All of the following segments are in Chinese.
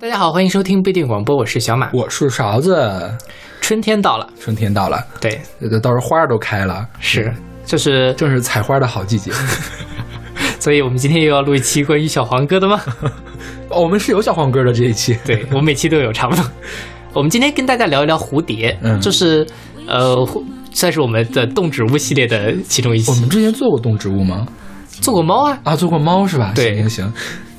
大家好，欢迎收听不一定广播，我是小马。我是勺子，春天到了，春天到了，对，呃到时候花儿都开了，是，就是，正是采花的好季节。所以我们今天又要录一期关于小黄歌的吗？哦，我们是有小黄歌的这一期，对，我每期都有，差不多。我们今天跟大家聊一聊蝴蝶，嗯就是呃，算是我们的动植物系列的其中一期我。们之前做过动植物吗？做过猫啊，啊，做过猫是吧？对。行行行，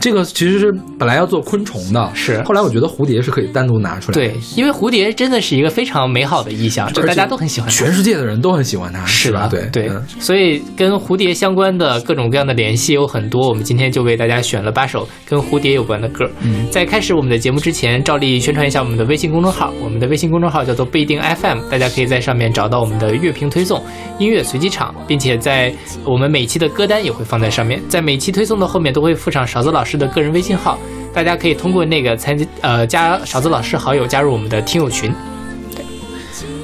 这个其实是本来要做昆虫的，是后来我觉得蝴蝶是可以单独拿出来的，对，因为蝴蝶真的是一个非常美好的意象，就大家都很喜欢。全世界的人都很喜欢它，是吧？对对嗯，所以跟蝴蝶相关的各种各样的联系有很多。我们今天就为大家选了八首跟蝴蝶有关的歌。嗯在开始我们的节目之前，照例宣传一下我们的微信公众号。我们的微信公众号叫做不一定 FM，大家可以在上面找到我们的乐评推送、音乐随机场，并且在我们每期的歌单也会放在上面。在每期推送的后面都会附上勺子老师的个人微信号，大家可以通过那个参呃加勺子老师好友加入我们的听友群。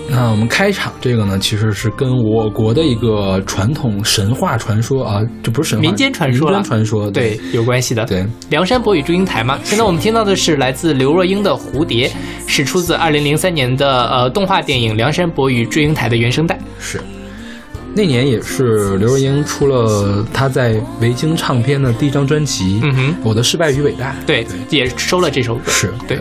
那我们开场这个呢，其实是跟我国的一个传统神话传说啊，这不是神话，民间传说了民间传说，对，有关系的。对，梁山伯与祝英台嘛。现在我们听到的是来自刘若英的《蝴蝶》，是出自二零零三年的呃动画电影《梁山伯与祝英台》的原声带。是。那年也是刘若英出了她在维京唱片的第一张专辑《嗯哼，我的失败与伟大》。对，也收了这首歌。是对。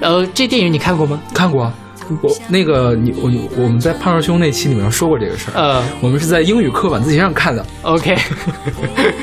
呃，这电影你看过吗？看过啊，我那个你我我们在胖二兄那期里面说过这个事儿。呃我们是在英语课晚自习上看的。OK，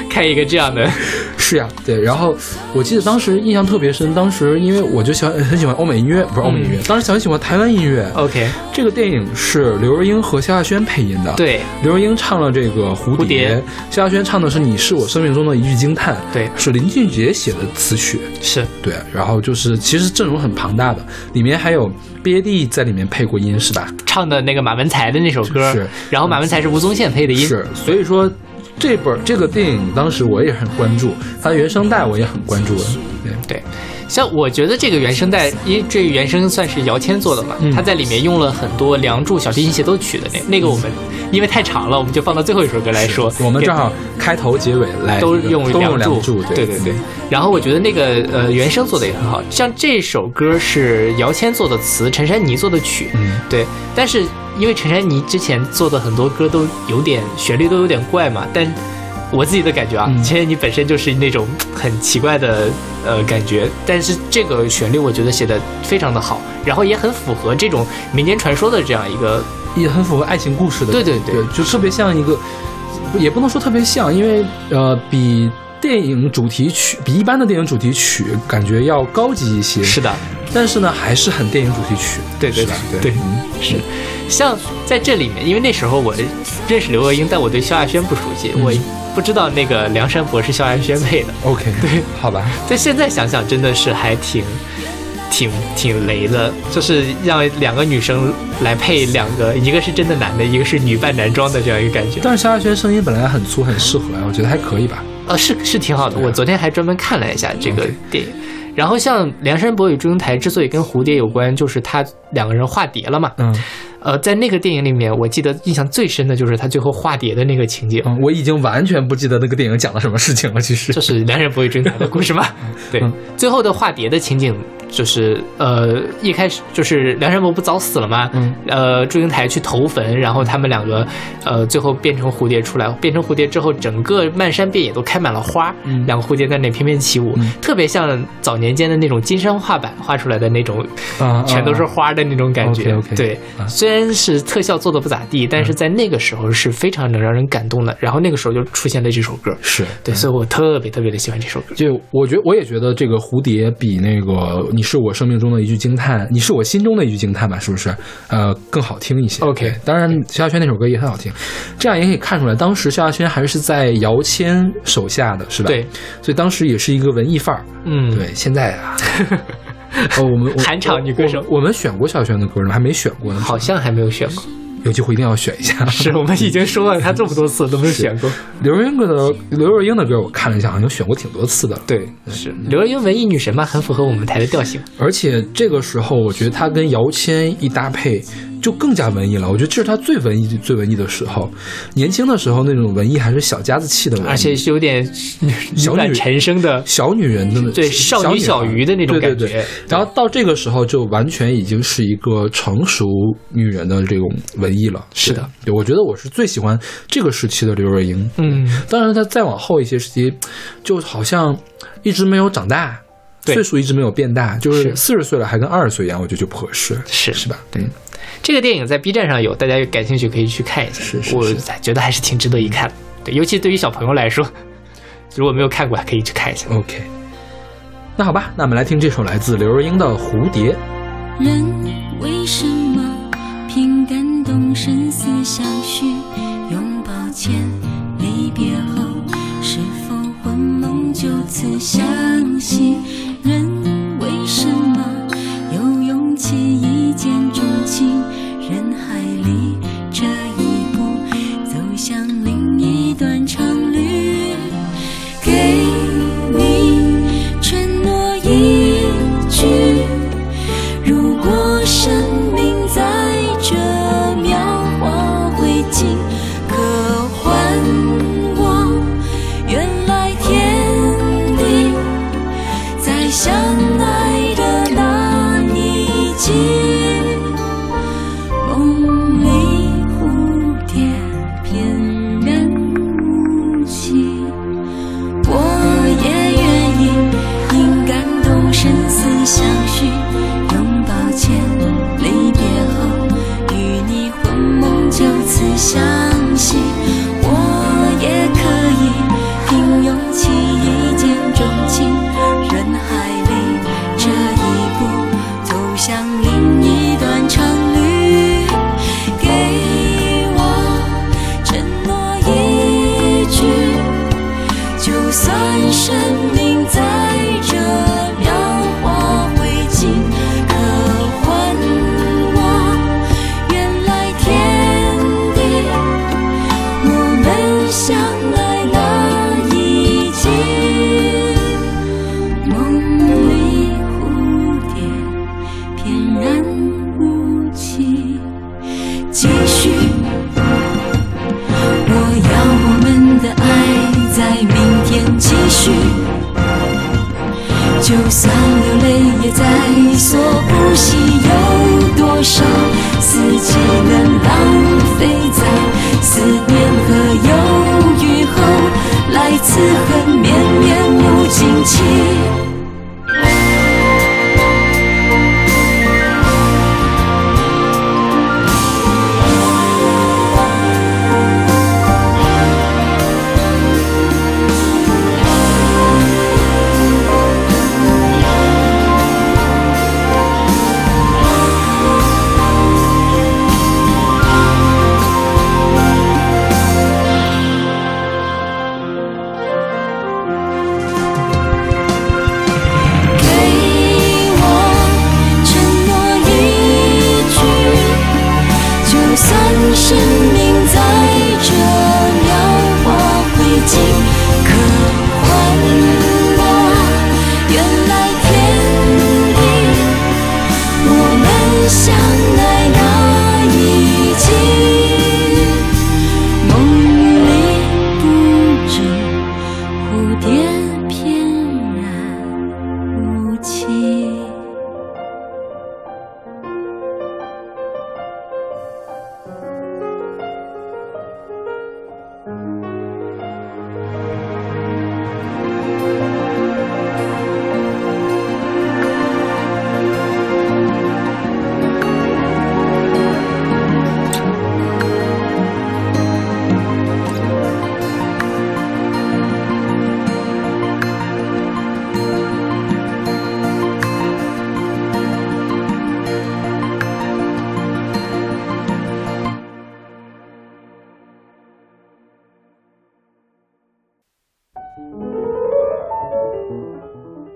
看一个这样的，是呀，对。然后我记得当时印象特别深，当时因为我就喜欢很喜欢欧美音乐，不是欧美音乐，当时很喜欢台湾音乐。OK，这个电影是刘若英和萧亚轩配音的。。对刘若英唱了这个《蝴蝴蝶萧亚轩唱的是《你是我生命中的一句惊叹》，对是林俊杰写的词曲，是，对，然后就是其实阵容很庞大的，里面还有毕业地在里面配过音，是吧？唱的那个马文才的那首歌，是然后马文才是吴宗宪配的音，是，所以说这本这个电影当时我也很关注，它的原声带我也很关注。的，对，对，像我觉得这个原声带，因为这个原声算是姚谦做的嘛，嗯他在里面用了很多《梁祝》小提琴协奏曲的那那个我们因为太长了，我们就放到最后一首歌来说。我们正好开头结尾来都用梁梁祝，对对对。然后我觉得那个呃原声做的也很好，像这首歌是姚谦做的词，陈珊妮做的曲，嗯，对。但是因为陈珊妮之前做的很多歌都有点旋律都有点怪嘛，但我自己的感觉啊，嗯。陈珊妮本身就是那种很奇怪的呃感觉，但是这个旋律我觉得写的非常的好，然后也很符合这种民间传说的这样一个也很符合爱情故事的，对对对。就特别像一个，也不能说特别像，因为呃比。电影主题曲比一般的电影主题曲感觉要高级一些，是的，但是呢，还是很电影主题曲，对对对。对，嗯。是，像在这里面，因为那时候我认识刘若英，但我对萧亚轩不熟悉，嗯。我不知道那个梁山伯是萧亚轩配的。OK，对，好吧，但现在想想，真的是还挺。挺挺雷的，就是让两个女生来配两个，一个是真的男的，一个是女扮男装的这样一个感觉。但是萧亚轩声音本来很粗，很适合啊，我觉得还可以吧。呃，是是挺好的。啊我昨天还专门看了一下这个电影。然后像《梁山伯与祝英台》之所以跟蝴蝶有关，就是他两个人化蝶了嘛。嗯呃，在那个电影里面，我记得印象最深的就是他最后化蝶的那个情景，嗯，我已经完全不记得那个电影讲了什么事情了。其实就是《梁山伯与祝英台》的故事嘛。对嗯，最后的化蝶的情景就是呃，一开始就是梁山伯不早死了吗？嗯呃，祝英台去投坟，然后他们两个呃最后变成蝴蝶出来，变成蝴蝶之后，整个漫山遍野都开满了花，嗯两个蝴蝶在那翩翩起舞，嗯特别像早年间的那种金山画板画出来的那种，啊，全都是花的那种感觉。对，啊虽然是特效做的不咋地，但是在那个时候是非常能让人感动的。然后那个时候就出现了这首歌，是对，所以我特别特别的喜欢这首歌。就我觉我也觉得这个蝴蝶比那个你是我生命中的一句惊叹，你是我心中的一句惊叹吧，是不是？呃，更好听一些。OK 当然萧亚轩那首歌也很好听，这样也可以看出来，当时萧亚轩还是在姚谦手下的，是吧？对，所以当时也是一个文艺范儿。嗯，对，现在啊，哦，我们我韩场女歌手我我们选过萧亚轩的歌吗，还没选过呢，好像还没有选过。有机会一定要选一下。是我们已经说了他这么多次都没有选过。刘若英的刘若英的歌，我看了一下，好像选过挺多次的。对，是刘若英文艺女神嘛，很符合我们台的调性。而且这个时候，我觉得她跟姚谦一搭配，就更加文艺了。我觉得这是他最文艺、最文艺的时候。年轻的时候那种文艺还是小家子气的文艺，而且是有点小女沉生的小女人的对少女小鱼的那种感觉。然后到这个时候就完全已经是一个成熟女人的这种文艺了。是的，对，我觉得我是最喜欢这个时期的刘若英。嗯，当然她再往后一些时期，就好像一直没有长大。岁数一直没有变大，就是四十岁了还跟二十岁一样，我觉得就不合适，是是吧？对，这个电影在 B 站上有，大家有感兴趣可以去看一下。是是，我觉得还是挺值得一看的。对，尤其对于小朋友来说，如果没有看过，还可以去看一下。OK，那好吧，那我们来听这首来自刘若英的《蝴蝶》。人为什么凭感动生死相许？拥抱前离别后，是否魂梦就此相惜？人为什么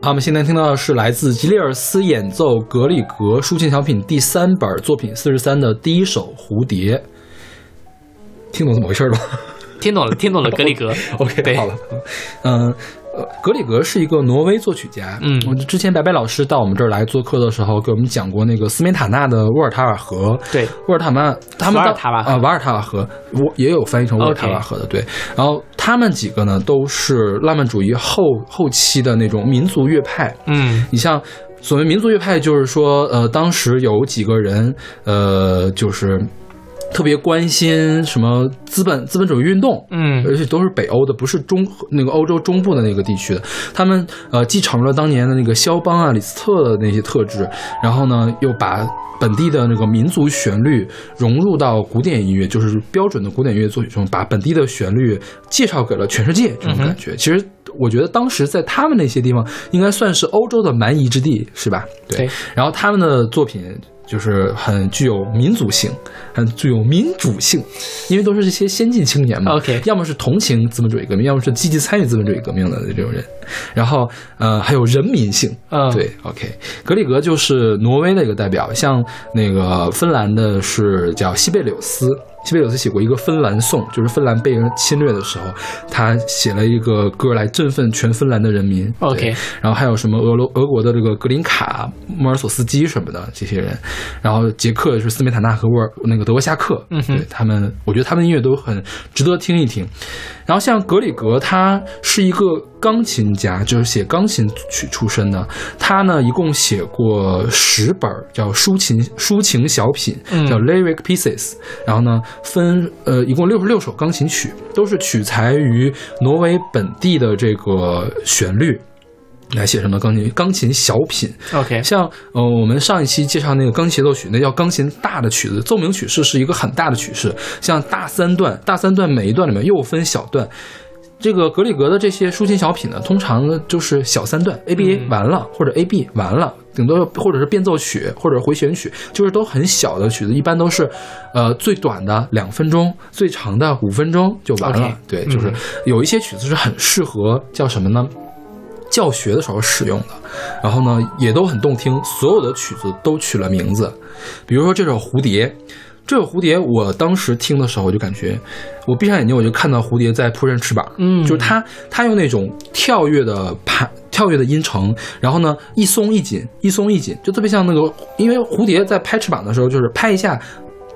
我们现在听到的是来自吉列尔斯演奏格里格抒情小品第三本作品四十三的第一首《蝴蝶》，听懂怎么回事了？听懂了，听懂了，格里格。OK，对好了，嗯，呃，格里格是一个挪威作曲家。嗯我之前白白老师到我们这儿来做客的时候，给我们讲过那个斯梅塔纳的《沃尔塔瓦河》。对，沃尔塔曼，他们到瓦尔塔瓦瓦尔塔瓦河，我也有翻译成沃尔塔瓦河的。对，然后他们几个呢，都是浪漫主义后后期的那种民族乐派。嗯你像所谓民族乐派，就是说，呃，当时有几个人，呃，就是特别关心什么资本资本主义运动，嗯而且都是北欧的，不是中那个欧洲中部的那个地区的。他们呃继承了当年的那个肖邦啊、李斯特的那些特质，然后呢又把本地的那个民族旋律融入到古典音乐，就是标准的古典音乐作曲中，把本地的旋律介绍给了全世界。这种感觉，其实我觉得当时在他们那些地方，应该算是欧洲的蛮夷之地，是吧？对然后他们的作品就是很具有民族性，很具有民主性，因为都是这些先进青年嘛。OK 要么是同情资本主义革命，要么是积极参与资本主义革命的这种人。然后呃，还有人民性。嗯，对，OK，格里格就是挪威的一个代表，像那个芬兰的是叫西贝柳斯。西贝柳斯写过一个芬兰颂，就是芬兰被人侵略的时候，他写了一个歌来振奋全芬兰的人民。OK 然后还有什么俄罗俄国的这个格林卡、莫尔索斯基什么的这些人，然后捷克是斯梅塔纳和沃尔那个德沃夏克，嗯哼对他们，我觉得他们的音乐都很值得听一听。然后像格里格，他是一个钢琴家，就是写钢琴曲出身的。他呢一共写过十本叫抒情抒情小品，嗯叫 lyric pieces。然后呢分呃一共六十六首钢琴曲，都是取材于挪威本地的这个旋律。来写什么钢琴钢琴小品，OK，像呃，我们上一期介绍那个钢琴协奏曲，那叫钢琴大的曲子，奏鸣曲式是一个很大的曲式，像大三段，大三段每一段里面又分小段。这个格里格的这些抒情小品呢，通常呢就是小三段，A B A 嗯完了，或者 A B 完了，顶多或者是变奏曲或者回旋曲，就是都很小的曲子，一般都是，呃，最短的两分钟，最长的五分钟就完了。对，就是嗯有一些曲子是很适合叫什么呢？教学的时候使用的，然后呢也都很动听，所有的曲子都取了名字，比如说这首《蝴蝶》，这首《蝴蝶》我当时听的时候我就感觉，我闭上眼睛我就看到蝴蝶在扑扇翅膀，嗯就是它它用那种跳跃的拍跳跃的音程，然后呢一松一紧，一松一紧，就特别像那个，因为蝴蝶在拍翅膀的时候就是拍一下，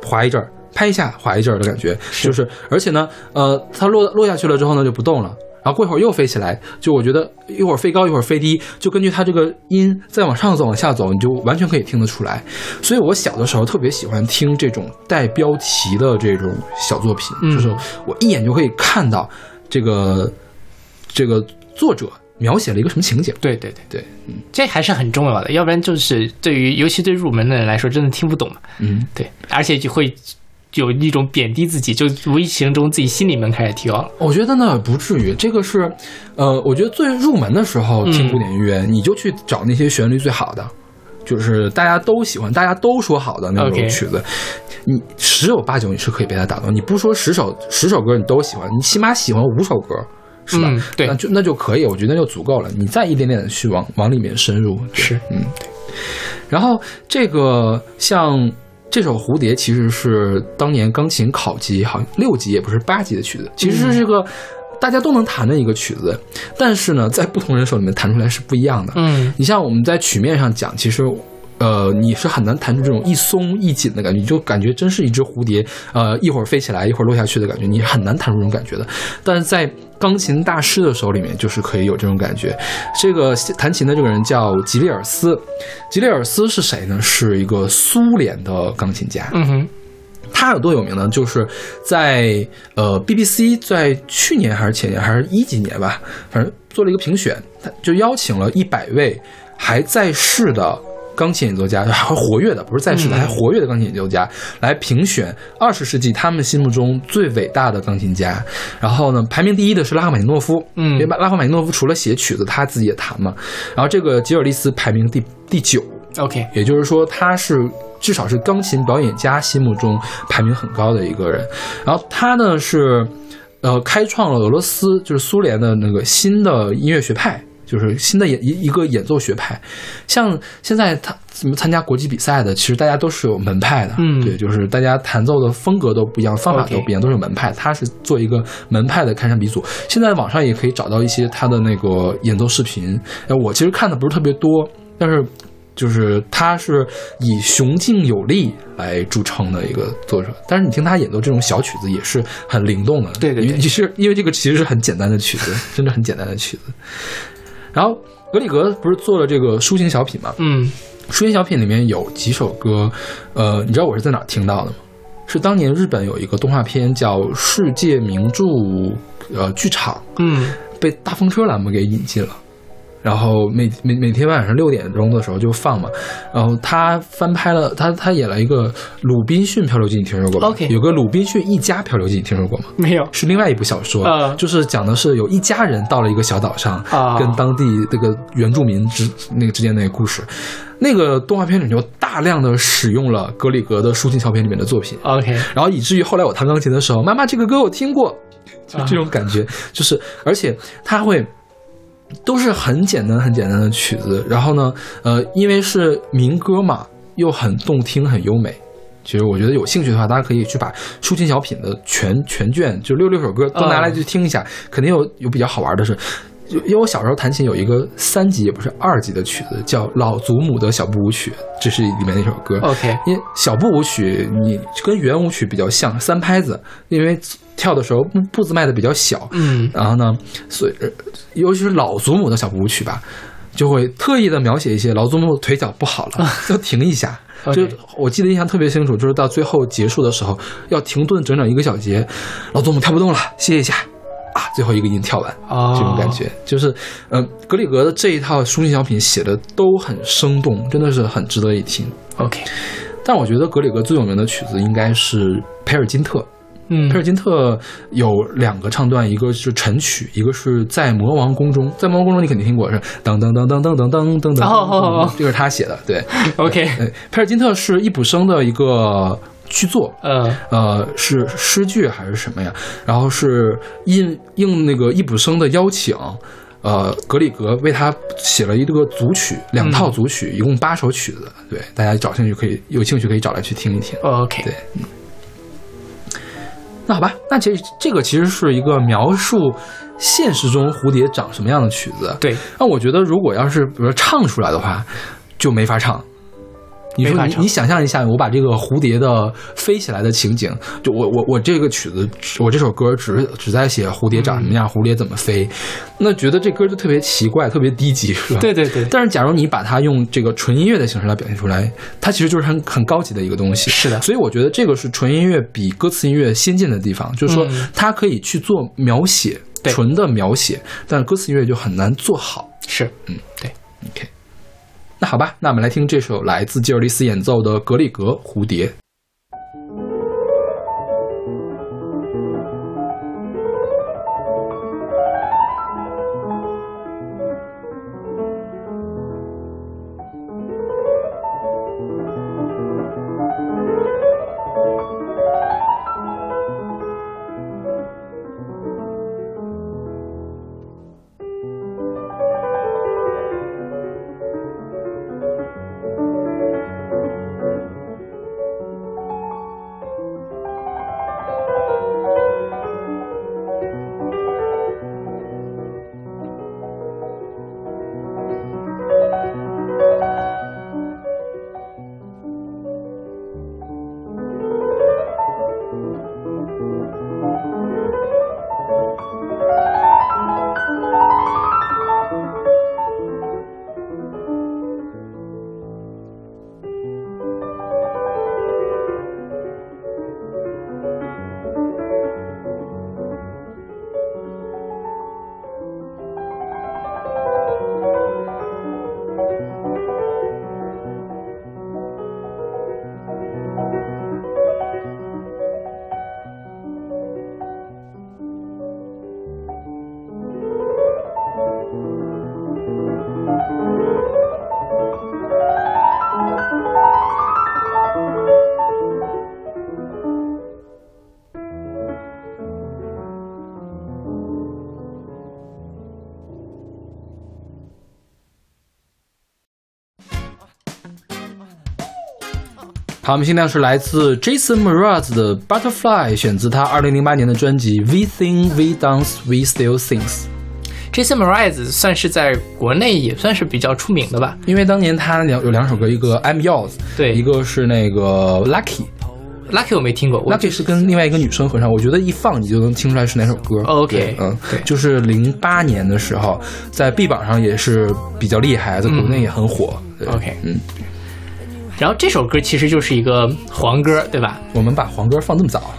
滑一阵儿，拍一下滑一阵儿的感觉，就是而且呢，呃，它落落下去了之后呢就不动了。然后过一会儿又飞起来，就我觉得一会儿飞高一会儿飞低，就根据它这个音再往上走往下走，你就完全可以听得出来。所以我小的时候特别喜欢听这种带标题的这种小作品，嗯就是我一眼就可以看到这个这个作者描写了一个什么情景。对对对，对，这还是很重要的，要不然就是对于尤其对入门的人来说，真的听不懂嘛。嗯，对，而且就会有一种贬低自己，就无意识中自己心里面开始提高了。我觉得呢不至于，这个是，呃，我觉得最入门的时候听嗯古典音乐，你就去找那些旋律最好的，就是大家都喜欢、大家都说好的那种曲子你十有八九你是可以被它打动。你不说十首十首歌你都喜欢，你起码喜欢五首歌。是吧？嗯对那就那就可以，我觉得就足够了。你再一点点的去往往里面深入，是，嗯，对。然后这个像这首《蝴蝶》，其实是当年钢琴考级好像六级也不是八级的曲子，其实是个大家都能弹的一个曲子，但是呢，在不同人手里面弹出来是不一样的。嗯你像我们在曲面上讲，其实。呃，你是很难弹出这种一松一紧的感觉，你就感觉真是一只蝴蝶，呃，一会儿飞起来，一会儿落下去的感觉，你很难弹出这种感觉的。但是在钢琴大师的手里面，就是可以有这种感觉。这个弹琴的这个人叫吉利尔斯，吉利尔斯是谁呢？是一个苏联的钢琴家。嗯哼，他有多有名呢？就是在呃 BBC 在去年还是前年还是一几年吧，反正做了一个评选，他就邀请了一百位还在世的。钢琴演奏家还活跃的，不是在世的，嗯还活跃的钢琴演奏家来评选二十世纪他们心目中最伟大的钢琴家。然后呢，排名第一的是拉赫玛尼诺夫，嗯因为拉赫玛尼诺夫除了写曲子，他自己也弹嘛。然后这个吉尔利斯排名第第九，，OK，也就是说，他是至少是钢琴表演家心目中排名很高的一个人。然后他呢是，呃，开创了俄罗斯就是苏联的那个新的音乐学派，就是新的演一一个演奏学派。像现在他怎么参加国际比赛的，其实大家都是有门派的，嗯对，就是大家弹奏的风格都不一样，方法都不一样，都是有门派。他是做一个门派的开山鼻祖。现在网上也可以找到一些他的那个演奏视频，呃，我其实看的不是特别多，但是。就是他是以雄劲有力来著称的一个作者，但是你听他演奏这种小曲子也是很灵动的。对对对因为其实因为这个其实是很简单的曲子，真的很简单的曲子。然后格里格不是做了这个抒情小品嘛？嗯抒情小品里面有几首歌，呃，你知道我是在哪听到的吗？是当年日本有一个动画片叫《世界名著》呃剧场，嗯被大风车栏目给引进了。然后每每每天晚上六点钟的时候就放嘛，然后他翻拍了，他他演了一个《鲁滨逊漂流记》，你听说过吗 OK 有个《鲁滨逊一家漂流记》，你听说过吗？没有是另外一部小说，呃就是讲的是有一家人到了一个小岛上，啊跟当地这个原住民之那个之间的那个故事。那个动画片里就大量的使用了格里格的抒情小品里面的作品，OK 然后以至于后来我弹钢琴的时候，妈妈这个歌我听过，就这种感觉，就是而且他会。都是很简单、很简单的曲子，然后呢，呃，因为是民歌嘛，又很动听、很优美。其实我觉得有兴趣的话，大家可以去把抒情小品的全全卷，就六六首歌都拿来去听一下，肯定有有比较好玩的是。就因为我小时候弹琴有一个三级也不是二级的曲子，叫《老祖母的小步舞曲》，这是里面的一首歌。OK 因为小步舞曲你跟圆舞曲比较像，三拍子，因为跳的时候步步子迈的比较小，嗯然后呢，所以呃尤其是老祖母的小步舞曲吧，就会特意的描写一些老祖母腿脚不好了，要停一下。就我记得印象特别清楚，就是到最后结束的时候要停顿整整一个小节，老祖母跳不动了，歇一下。啊，最后一个音跳完，啊。这种感觉。就是，呃，格里格的这一套抒情小品写的都很生动，真的是很值得一听。OK 但我觉得格里格最有名的曲子应该是培尔金特，嗯。佩尔金特有两个唱段，一个是晨曲，一个是在魔王宫中。在魔王宫中你肯定听过，是噔噔噔噔噔噔噔噔噔，哦哦哦。这个是他写的。对。OK 对，佩尔金特是易卜生的一个剧作，呃呃，是诗句还是什么呀？然后是应应那个易卜生的邀请，呃，格里格为他写了一个组曲，两套组曲，一共八首曲子。对，大家找兴趣可以有兴趣可以找来去听一听。OK 对那好吧，那其实这个其实是一个描述现实中蝴蝶长什么样的曲子。对那我觉得如果要是比如说唱出来的话，就没法唱。你说你你想象一下，我把这个蝴蝶的飞起来的情景，就我我我这个曲子，我这首歌只只在写蝴蝶长什么样，蝴蝶怎么飞，那觉得这歌就特别奇怪，特别低级，是吧？对对对，但是，假如你把它用这个纯音乐的形式来表现出来，它其实就是很很高级的一个东西。是的。所以我觉得这个是纯音乐比歌词音乐先进的地方，就是说嗯。它可以去做描写，对。纯的描写，但是歌词音乐就很难做好。是。嗯对，OK。那好吧，那我们来听这首来自吉尔利斯演奏的格里格《蝴蝶》。好，我们现在是来自 Jason Mraz 的 Butterfly，选自他二零零八年的专辑 We Sing, We Dance, We Still Sings。Jason Mraz 算是在国内也算是比较出名的吧？因为当年他两有两首歌，一个 I'm Yours，对一个是那个 Lucky。Lucky 我没听过，我 Lucky 是跟另外一个女生合唱，我觉得一放你就能听出来是哪首歌。OK，对嗯，对就是零八年的时候，在 B 榜上也是比较厉害，在国内也很火。对 OK 嗯，然后这首歌其实就是一个黄歌，对吧？我们把黄歌放那么早，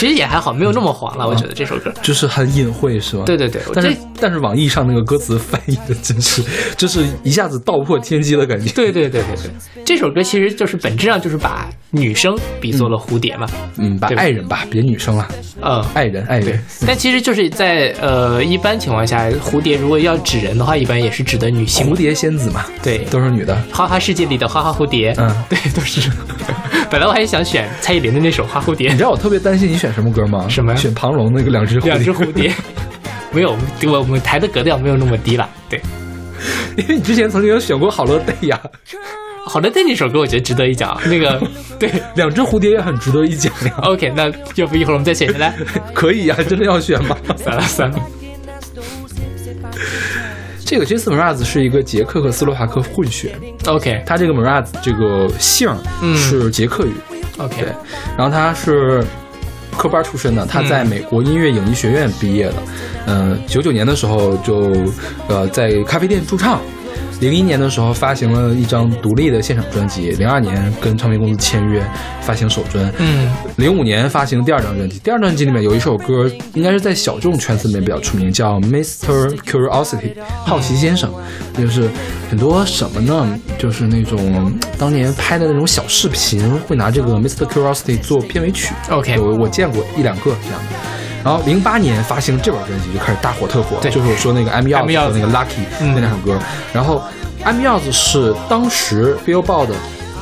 其实也还好，没有那么黄了，我觉得这首歌。就是很隐晦，是吗？对对对，但是但是网易上那个歌词翻译的真是，就是一下子道破天机的感觉。对对对对对，这首歌其实就是本质上就是把女生比作了蝴蝶嘛，嗯，把爱人吧，别女生了，嗯。爱人爱人。，但其实就是在呃一般情况下，蝴蝶如果要指人的话，一般也是指的女性。蝴蝶仙子嘛，对，都是女的。花花世界里的花花蝴蝶，嗯 对，都是。本来我还想选蔡依林的那首《花蝴蝶你》，知道我特别担心你选什么歌吗？什么呀选庞龙那个两只蝴蝶。两只蝴蝶。没有，我我们台的格调没有那么低了。对，因为你之前曾经有选过好乐队呀，好乐队那首歌我觉得值得一讲。那个，对两只蝴蝶也很值得一讲呀。，OK，那要不一会儿我们再选下来？可以呀，真的要选吗？算了算了，这个 Jason Mraz 是一个捷克和斯洛伐克混血，OK 他这个 Mraz 这个姓是捷克语，OK，对，然后他是科班出身的，他在美国音乐影艺学院毕业的，嗯、九九年的时候就呃在咖啡店驻唱。零一年的时候发行了一张独立的现场专辑，零二年跟唱片公司签约发行首专，嗯零五年发行第二张专辑，第二张专辑里面有一首歌，应该是在小众圈子里面比较出名，叫《Mr. Curiosity》，好奇先生，就是很多什么呢？就是那种当年拍的那种小视频，会拿这个《Mr. Curiosity》做片尾曲。OK 我我见过一两个这样的。然后零八年发行这本专辑就开始大火特火，对。就是我说那个 I'm Yours 和那个 Lucky 嗯。那两首歌。然后 I'm Yours 是当时 Billboard 的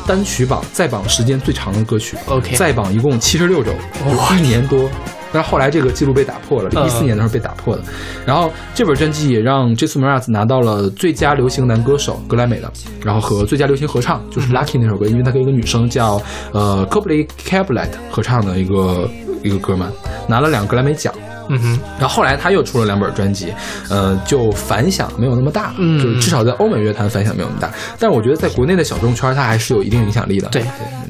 单曲榜在榜时间最长的歌曲。OK 在榜一共七十六周，哇一年多。但是后来这个记录被打破了，嗯一四年的时候被打破的。然后这本专辑也让 Jason Mraz 拿到了最佳流行男歌手格莱美的，然后和最佳流行合唱就是 Lucky 那首歌，因为他跟一个女生叫呃 Copley Cablet 合唱的一个一个哥们，拿了两个格莱美奖。嗯哼，然后后来他又出了两本专辑，呃，就反响没有那么大，嗯就是至少在欧美乐坛反响没有那么大。但我觉得在国内的小众圈，他还是有一定影响力的。对，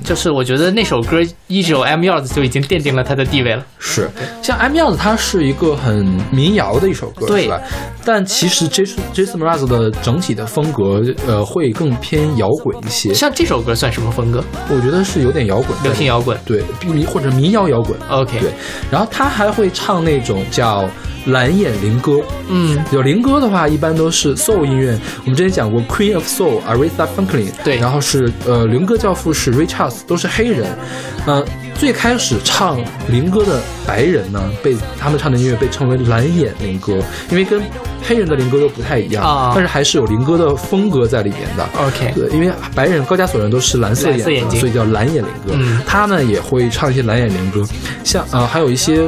就是我觉得那首歌一首 M Yours 就已经奠定了他的地位了。是，像 M 样子，它是一个很民谣的一首歌，对吧？但其实 Jason Jason Mraz 的整体的风格，呃，会更偏摇滚一些。像这首歌算什么风格？我觉得是有点摇滚，流行摇滚。对，民或者民谣摇滚。OK，对，然后他还会唱那种叫蓝眼灵歌。嗯，有灵歌的话，一般都是 soul 音乐。我们之前讲过 Queen of Soul Aretha Franklin，对然后是呃灵歌教父是 Ray Charles，都是黑人。呃，最开始唱灵歌的白人呢，被他们唱的音乐被称为蓝眼灵歌，因为跟黑人的灵歌又不太一样，啊但是还是有灵歌的风格在里面的。OK 对，因为白人高加索人都是蓝色眼，蓝色眼睛所以叫蓝眼灵歌。嗯他呢也会唱一些蓝眼灵歌，像呃还有一些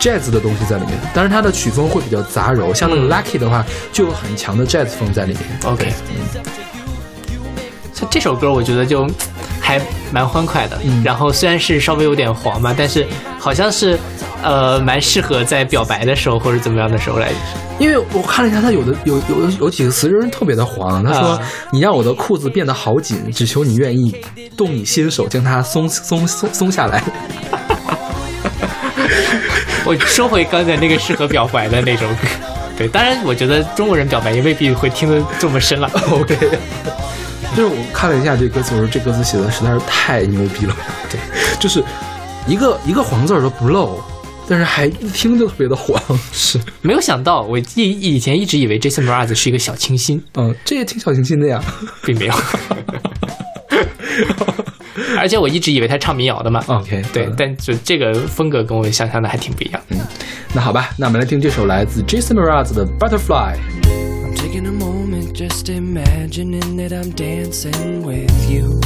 jazz 的东西在里面，但是它的曲风会比较杂糅。像那个嗯 Lucky 的话，就有很强的 jazz 风在里面。OK，像这首歌我觉得就还蛮欢快的，嗯然后虽然是稍微有点黄吧，但是好像是呃蛮适合在表白的时候或者怎么样的时候来。因为我看了一下，他有的有有有几个词就是特别的黄。他说：“啊你让我的裤子变得好紧，只求你愿意动你心手将它松松松松下来。我说回刚才那个适合表白的那首歌，对，当然我觉得中国人表白也未必会听得这么深了。”OK，就是我看了一下这歌词，我说这歌词写的实在是太牛逼了。对，就是一个一个黄字儿都不漏，但是还一听就特别的黄。是，没有想到，我以以前一直以为 Jason Mraz 是一个小清新，嗯，这也挺小清新的呀。并没有。而且我一直以为他唱民谣的嘛。OK，对，嗯但就这个风格跟我想象的还挺不一样。嗯那好吧，那我们来听这首来自 Jason Mraz 的 Butterfly。I'm taking a moment just imagining that I'm dancing with you.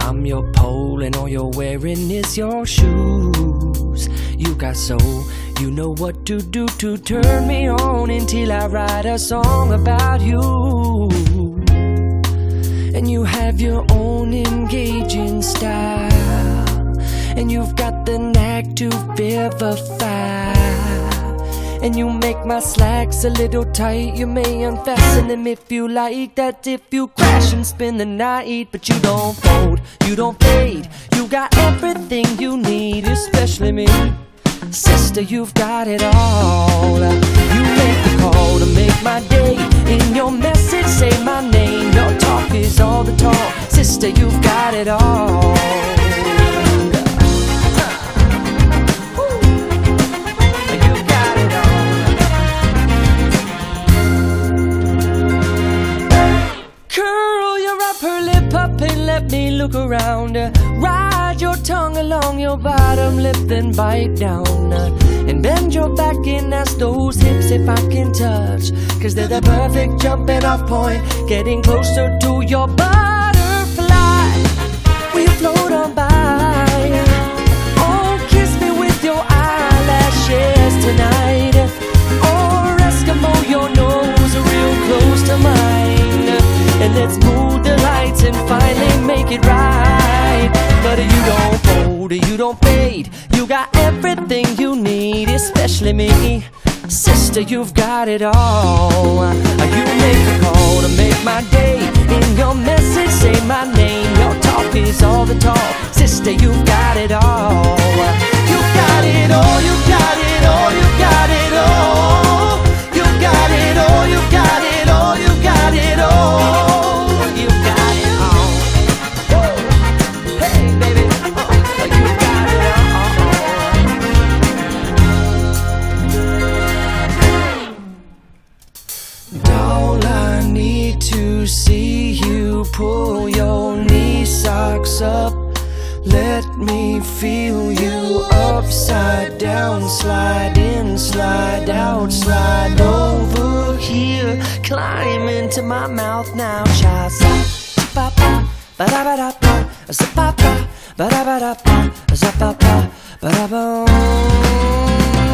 I'm your pole and all you're wearing is your shoes. You got soul, you know what to do to turn me on until I write a song about you. And you have your own engaging style. And you've got the knack to vivify. And you make my slacks a little tight. You may unfasten them if you like. That if you crash and spend the night. But you don't fold, you don't fade. You got everything you need, especially me. Sister, you've got it all. You make the call to make my day. In your message, say my name. Talk is all the talk. Sister, you've got it all. You got it all. Curl your upper lip up and let me look around. Ride your tongue along your bottom lip, then bite down. Uh, and bend your back and ask those hips if I can touch. Cause they're the perfect jumping off point, getting closer to your butterfly. We float on by. Oh, kiss me with your eyelashes tonight. Or Eskimo, your nose real close to mine. And let's move the lights and finally make it right. But you don't fold, you don't fade. You got everything you need, especially me. Sister, you've got it all. You make the call to make my day. In your message, say my name. Your talk is all the talk. Sister, you've got it all. You got it all, you got it all, you got it all. You got it all, you got it all, pull your knee socks up. Let me feel you upside down, slide in, slide out, slide over here. Climb into my mouth now, child. Ba ba ba da ba da ba, ba ba ba da ba da ba, ba ba ba da ba.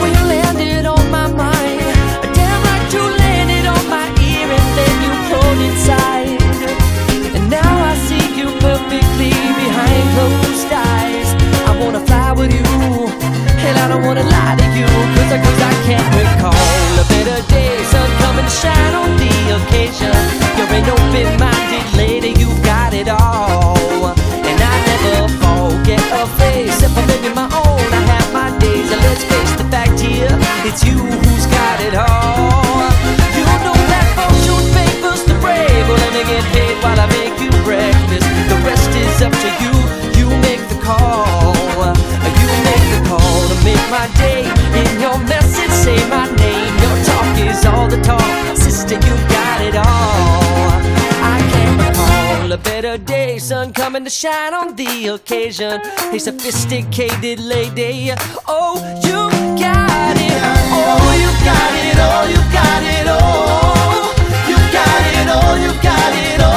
When you landed on my mind, damn you landed on my ear and then you pulled inside. And now I see you perfectly behind closed eyes. I wanna fly with you, and I don't wanna lie to I, cause I can't recall a better day. Sun come and shine on the occasion. You're an open-minded lady, you got it all. And I never forget a face. If I'm living my own, I have my days. And let's face the fact here, it's you who's got it all. A better day. Sun coming to shine on the occasion. A sophisticated lady. Oh, you got it. Oh, you got it. Oh, you got it. Oh, you got it. Oh, you got it. Oh,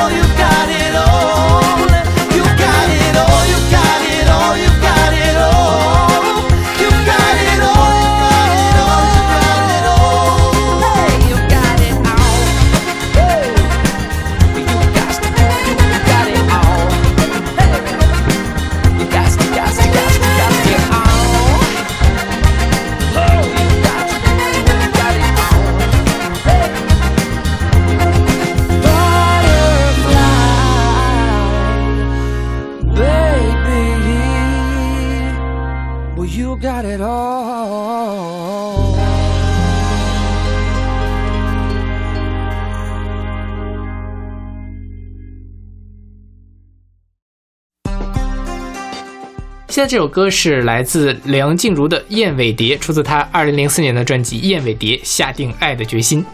现在这首歌是来自梁静茹的《燕尾蝶》，出自她2004年的专辑《燕尾蝶》，下定爱的决心。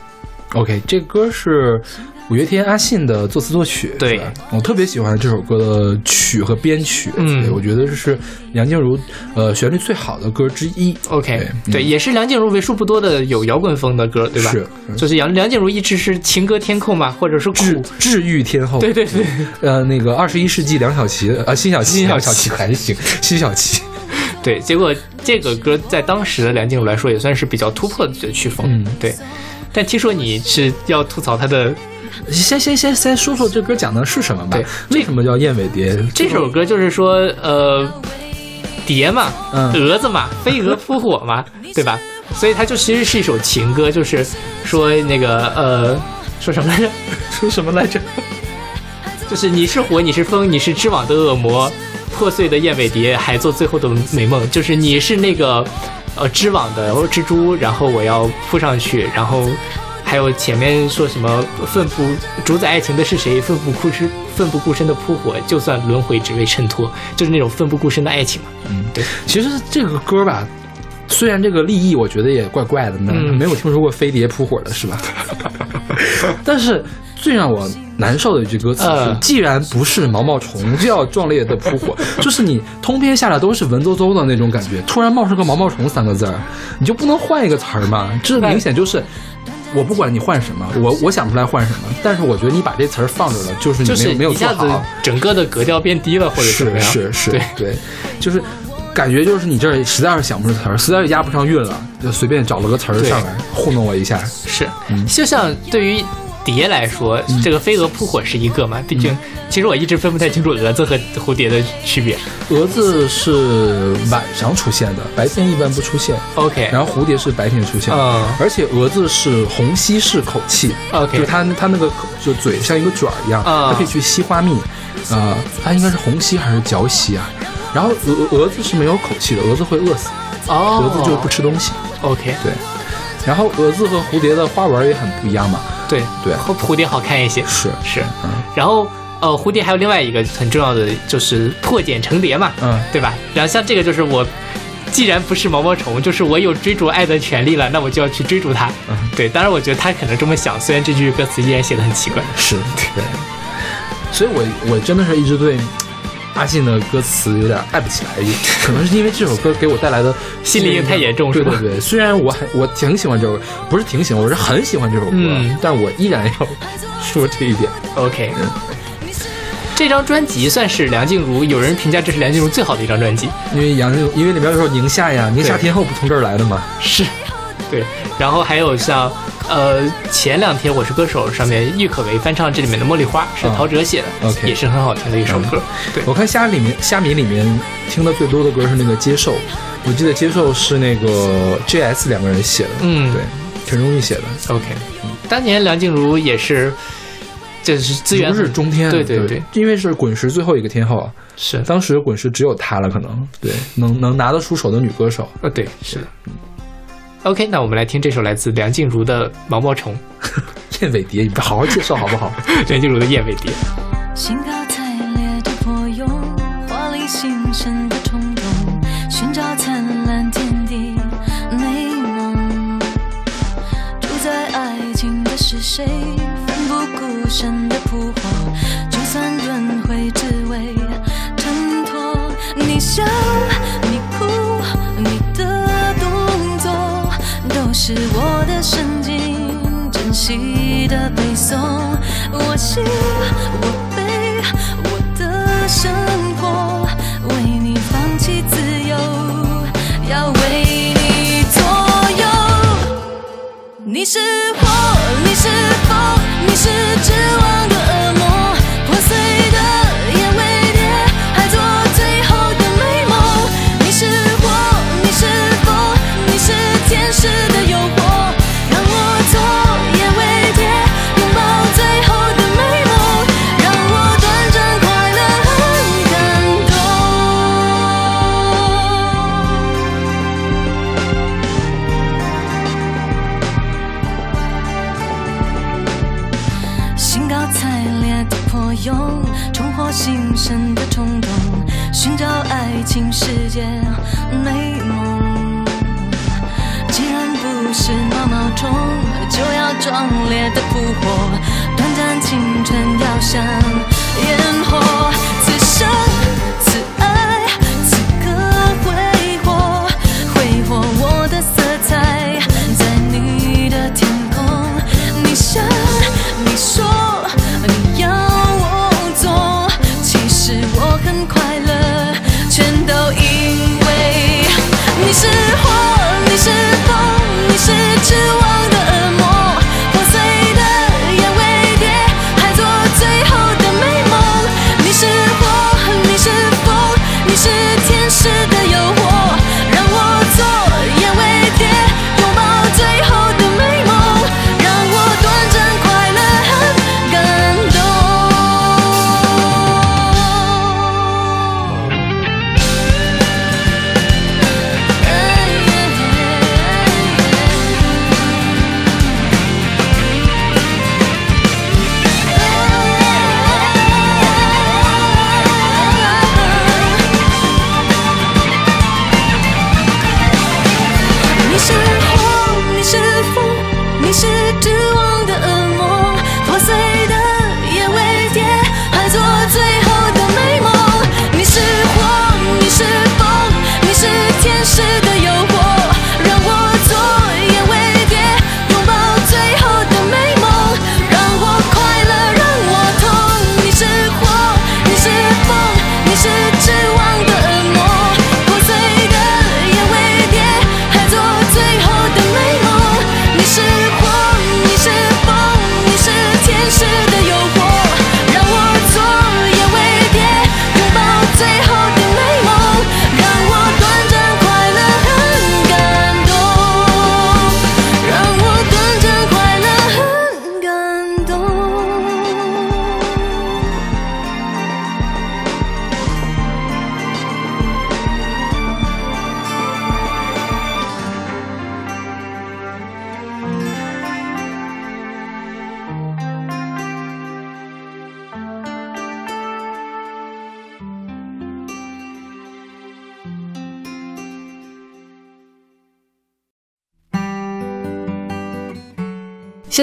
OK，这歌是五月天阿信的作词作曲。对我特别喜欢这首歌的曲和编曲。嗯我觉得这是梁静茹呃旋律最好的歌之一。OK，对对，也是梁静茹为数不多的有摇滚风的歌，对吧？是嗯就是梁梁静茹一直是情歌天后嘛，或者是治，治愈天后。对 对对，呃，那个二十一世纪梁小琪，呃，辛晓琪，辛晓琪还行，辛晓琪。对，结果这个歌在当时的梁静茹来说也算是比较突破的曲风，嗯对。但听说你是要吐槽他的先先先先说说这歌讲的是什么吧对？为什么叫燕尾蝶？这首歌，就是说，呃，蝶嘛，嗯蛾子嘛，飞蛾扑火嘛，对吧？所以它就其实是一首情歌，就是说那个呃，说什么来着？说什么来着？就是你是火，你是风，你是织网的恶魔，破碎的燕尾蝶还做最后的美梦。就是你是那个呃织网的蜘蛛，然后我要扑上去，然后还有前面说什么奋不主宰爱情的是谁？奋不顾身，奋不顾身的扑火，就算轮回只为衬托，就是那种奋不顾身的爱情嘛。嗯，对。其实这个歌吧，虽然这个立意我觉得也怪怪的呢，嗯没有听说过飞碟扑火的是吧？但是最让我难受的一句歌词是：嗯既然不是毛毛虫，就要壮烈的扑火。就是你通篇下来都是文绉绉的那种感觉，突然冒出个毛毛虫三个字儿，你就不能换一个词儿吗？这明显就是。我不管你换什么，我我想不出来换什么，但是我觉得你把这词儿放着了，就是你就是没有没有做好。整个的格调变低了，或者？是是是，对对，就是感觉就是你这儿实在是想不出词儿，实在是押不上韵了，就随便找了个词儿上来糊弄我一下。是嗯，就像对于蝶来说，这个飞蛾扑火是一个嘛？毕竟，嗯其实我一直分不太清楚蛾子和蝴蝶的区别。蛾子是晚上出现的，白天一般不出现，OK，然后蝴蝶是白天出现的。嗯而且蛾子是虹吸式口气 OK 就它它那个口就嘴像一个卷儿一样，啊它可以去吸花蜜，啊、它应该是虹吸还是嚼吸啊？然后蛾蛾子是没有口气的，蛾子会饿死，哦，蛾子就是不吃东西。OK，对，然后蛾子和蝴蝶的花纹也很不一样嘛。对对蝴蝴蝶好看一些，是，是。嗯然后呃，蝴蝶还有另外一个很重要的就是破茧成蝶嘛，嗯，对吧？然后像这个就是我。既然不是毛毛虫，就是我有追逐爱的权利了，那我就要去追逐它。嗯对，当然我觉得他可能这么想，虽然这句歌词依然写的很奇怪。是，对。所以我我真的是一直对阿信的歌词有点爱不起来，可能是因为这首歌给我带来的心理太严重对对对，虽然我很我挺喜欢这首，不是挺喜欢，我是很喜欢这首歌，嗯但我依然要说这一点。OK，这张专辑算是梁静茹，有人评价这是梁静茹最好的一张专辑。因为杨静，因为里面有首宁夏呀，宁夏天后不从这儿来的吗？是，对。然后还有像呃前两天《我是歌手》上面郁可唯翻唱这里面的《茉莉花》，是陶喆写的、也是很好听的一首歌。对，我看虾里面虾米里面听的最多的歌是那个《接受》，我记得《接受》是那个 JS 两个人写的，嗯。对，陈忠义写的。OK，当年梁静茹也是，这是资源如日中天，对对对，因为是滚石最后一个天后啊，是。当时滚石只有她了，可能对，能能拿得出手的女歌手。呃对是的。OK，那我们来听这首来自梁静茹的《毛毛虫》，燕尾蝶，你不好好介绍好不好？梁静茹的《燕尾蝶》。兴高采烈的破蛹，华丽新生的冲动，寻找灿烂天地美梦。主宰爱情的是谁？奋不顾身的扑是我的神经，珍惜的背诵。我喜，我悲，我的生活，为你放弃自由，要为你左右。你是界美梦。既然不是毛毛虫就要壮烈的扑火，短暂青春要像烟火，此生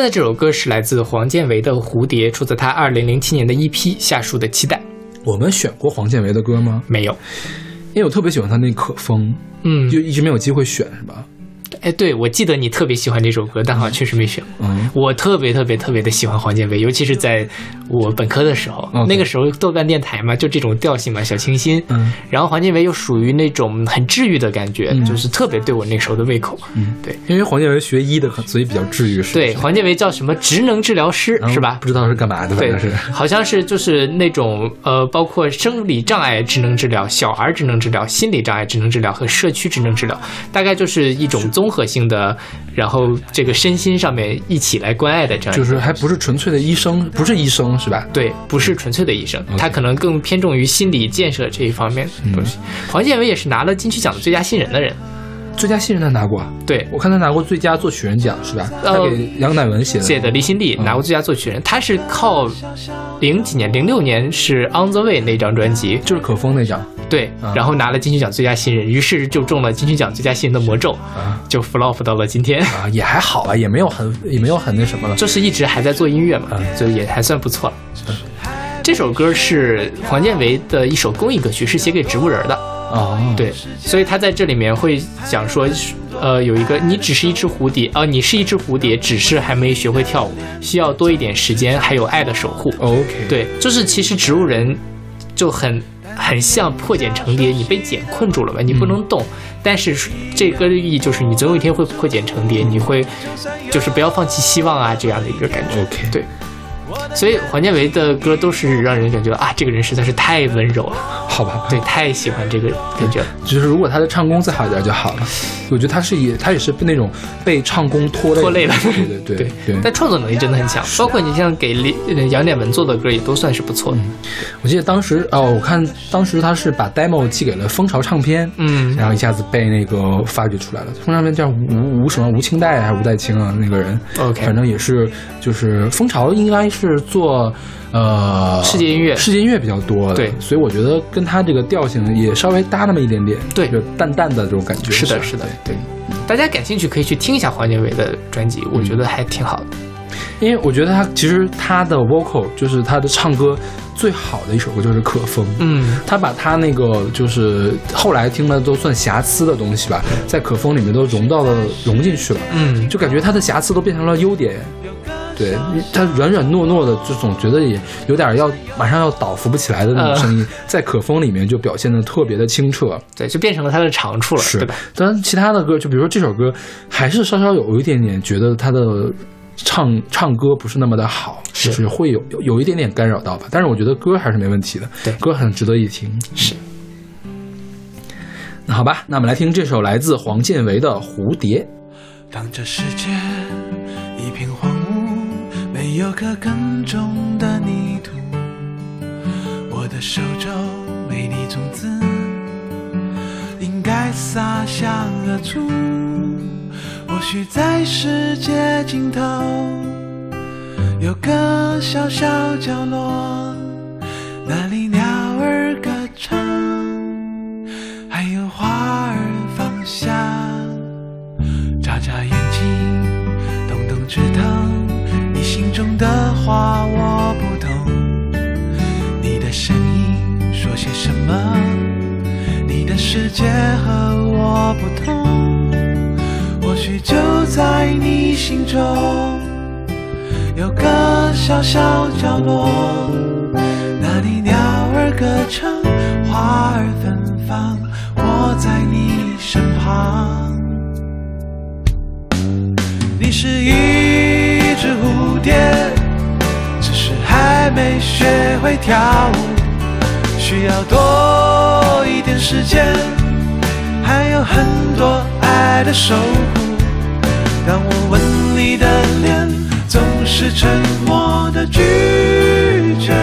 现在这首歌是来自黄建为的《蝴蝶》，出自他二零零七年的 EP《夏树的期待》。我们选过黄建为的歌吗？没有，因为我特别喜欢他那可风，嗯，就一直没有机会选，是吧？哎，对，我记得你特别喜欢这首歌，但好像确实没选过。嗯，我特别特别特别的喜欢黄建伟，尤其是在我本科的时候那个时候豆瓣电台嘛，就这种调性嘛，小清新。嗯，然后黄建伟又属于那种很治愈的感觉，嗯就是特别对我那时候的胃口。嗯，对因为黄建伟学医的，所以比较治愈，是对，黄建伟叫什么职能治疗师是吧？不知道是干嘛的，反对正是。，好像是就是那种呃，包括生理障碍职能治疗、小儿职能治疗、心理障碍职能治疗和社区职能治疗，大概就是一种综合性的，然后这个身心上面一起来关爱的这样。就是还不是纯粹的医生，不是医生是吧？对，不是纯粹的医生他可能更偏重于心理建设这一方面的东西。黄建伟也是拿了金曲奖的最佳新人的人，最佳新人他拿过，对，我看他拿过最佳作曲人奖是吧？呃他给杨乃文写的。写的《离心力》嗯拿过最佳作曲人，他是靠零几年，零六年是《On the Way》那张专辑，就是可风那张对，嗯然后拿了金曲奖最佳新人，于是就中了金曲奖最佳新人的魔咒，啊就 flop 到了今天。啊，也还好吧，也没有很也没有很那什么了。就是一直还在做音乐嘛，嗯就也还算不错了。这首歌是黄建为的一首公益歌曲，是写给植物人的。哦，对，所以他在这里面会讲说，呃，有一个你只是一只蝴蝶，啊、你是一只蝴蝶，只是还没学会跳舞，需要多一点时间，还有爱的守护。，OK，，对，就是其实植物人就很很像破茧成蝶，你被茧困住了吧，你不能动。但是这个寓意就是你总有一天会破茧成蝶，你会就是不要放弃希望啊，这样的一个感觉。OK 对。所以黄建为的歌都是让人感觉啊，这个人实在是太温柔了，好吧，对，太喜欢这个感觉了。就是如果他的唱功再好一点就好了。我觉得他是也他也是被那种被唱功拖累拖累了对对对对对。但创作能力真的很强，包括你像给杨乃文做的歌也都算是不错的。我记得当时哦，我看当时他是把 demo 寄给了蜂巢唱片，嗯然后一下子被那个发掘出来了。蜂巢唱片叫吴吴什么吴清代还是吴代清啊？那个人 OK 反正也是就是蜂巢应该是做呃世界音乐世界音乐比较多的，对所以我觉得跟他这个调性也稍微搭那么一点点，对就淡淡的这种感觉。是的，是的，对。大家感兴趣可以去听一下黄建伟的专辑，我觉得还挺好的。因为我觉得他其实他的 vocal 就是他的唱歌最好的一首歌就是《可风》，嗯，他把他那个就是后来听的都算瑕疵的东西吧，在《可风》里面都融到了融进去了，嗯就感觉他的瑕疵都变成了优点。对他软软糯糯的，就总觉得也有点要马上要倒扶不起来的那种声音，在《可风》里面就表现的特别的清澈。对，就变成了他的长处了，是对吧？当然，其他的歌，就比如说这首歌，还是稍稍有一点点觉得他的唱唱歌不是那么的好，是就是会有有有一点点干扰到吧。但是我觉得歌还是没问题的，对歌很值得一听。是。那好吧，那我们来听这首来自黄建为的《蝴蝶》。当这世界有颗耕种的泥土，我的手中美丽种子应该洒向何处？或许在世界尽头有个小小角落，那里鸟儿歌唱，还有花儿芳香。眨眨眼的话我不懂。你的声音说些什么？你的世界和我不同。或许就在你心中有个小小角落，那里鸟儿歌唱，花儿芬芳，我在你身旁。你是一只蝴蝶，没学会跳舞，需要多一点时间，还有很多爱的守护。当我吻你的脸，总是沉默的拒绝，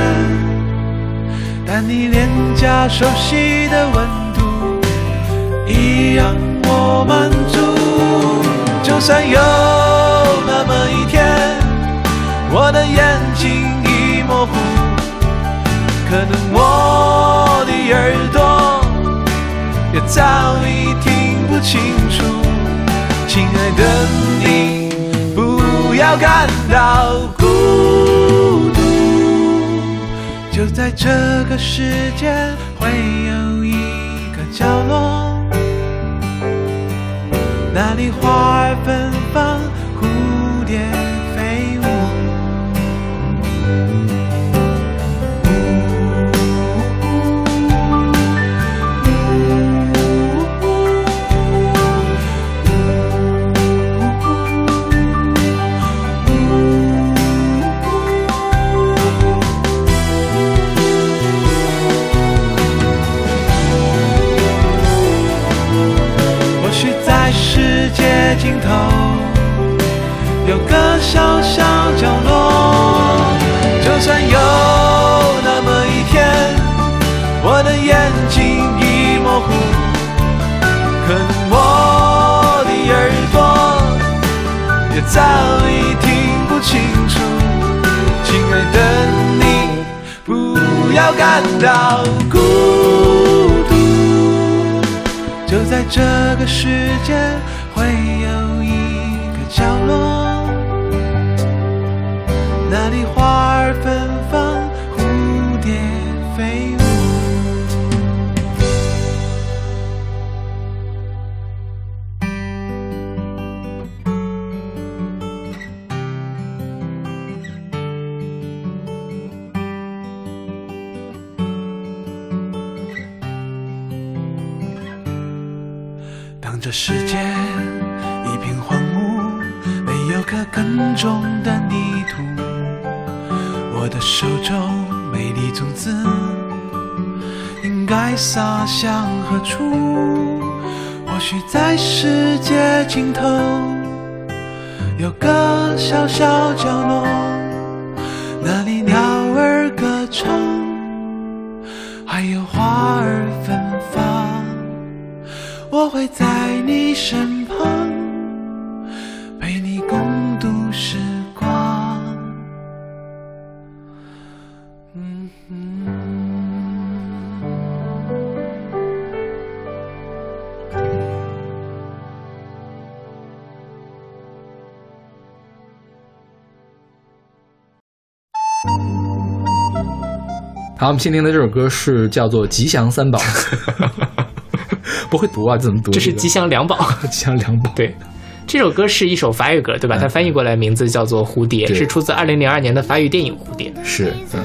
但你脸颊熟悉的温度，已让我满足。就算有那么一天，我的眼睛模糊，可能我的耳朵也早已听不清楚。亲爱的你，不要感到孤独，就在这个世界会有一个角落。那里花儿芬世界尽头有个小小角落，就算有那么一天，我的眼睛已模糊，可能我的耳朵也早已听不清楚。亲爱的你，不要感到孤独。就在这个世界会有一个角落，那里花中的泥土，我的手中美丽种子应该洒向何处？或许在世界尽头有个小小角落，那里鸟儿歌唱，还有花儿芬芳。我会在你身旁，好，我们先听的这首歌是叫做《吉祥三宝》，不会读啊？怎么读？这是吉祥两宝。吉祥两宝。对，这首歌是一首法语歌，对吧？它翻译过来名字叫做《蝴蝶》，对是出自二零零二年的法语电影《蝴蝶》。是，嗯，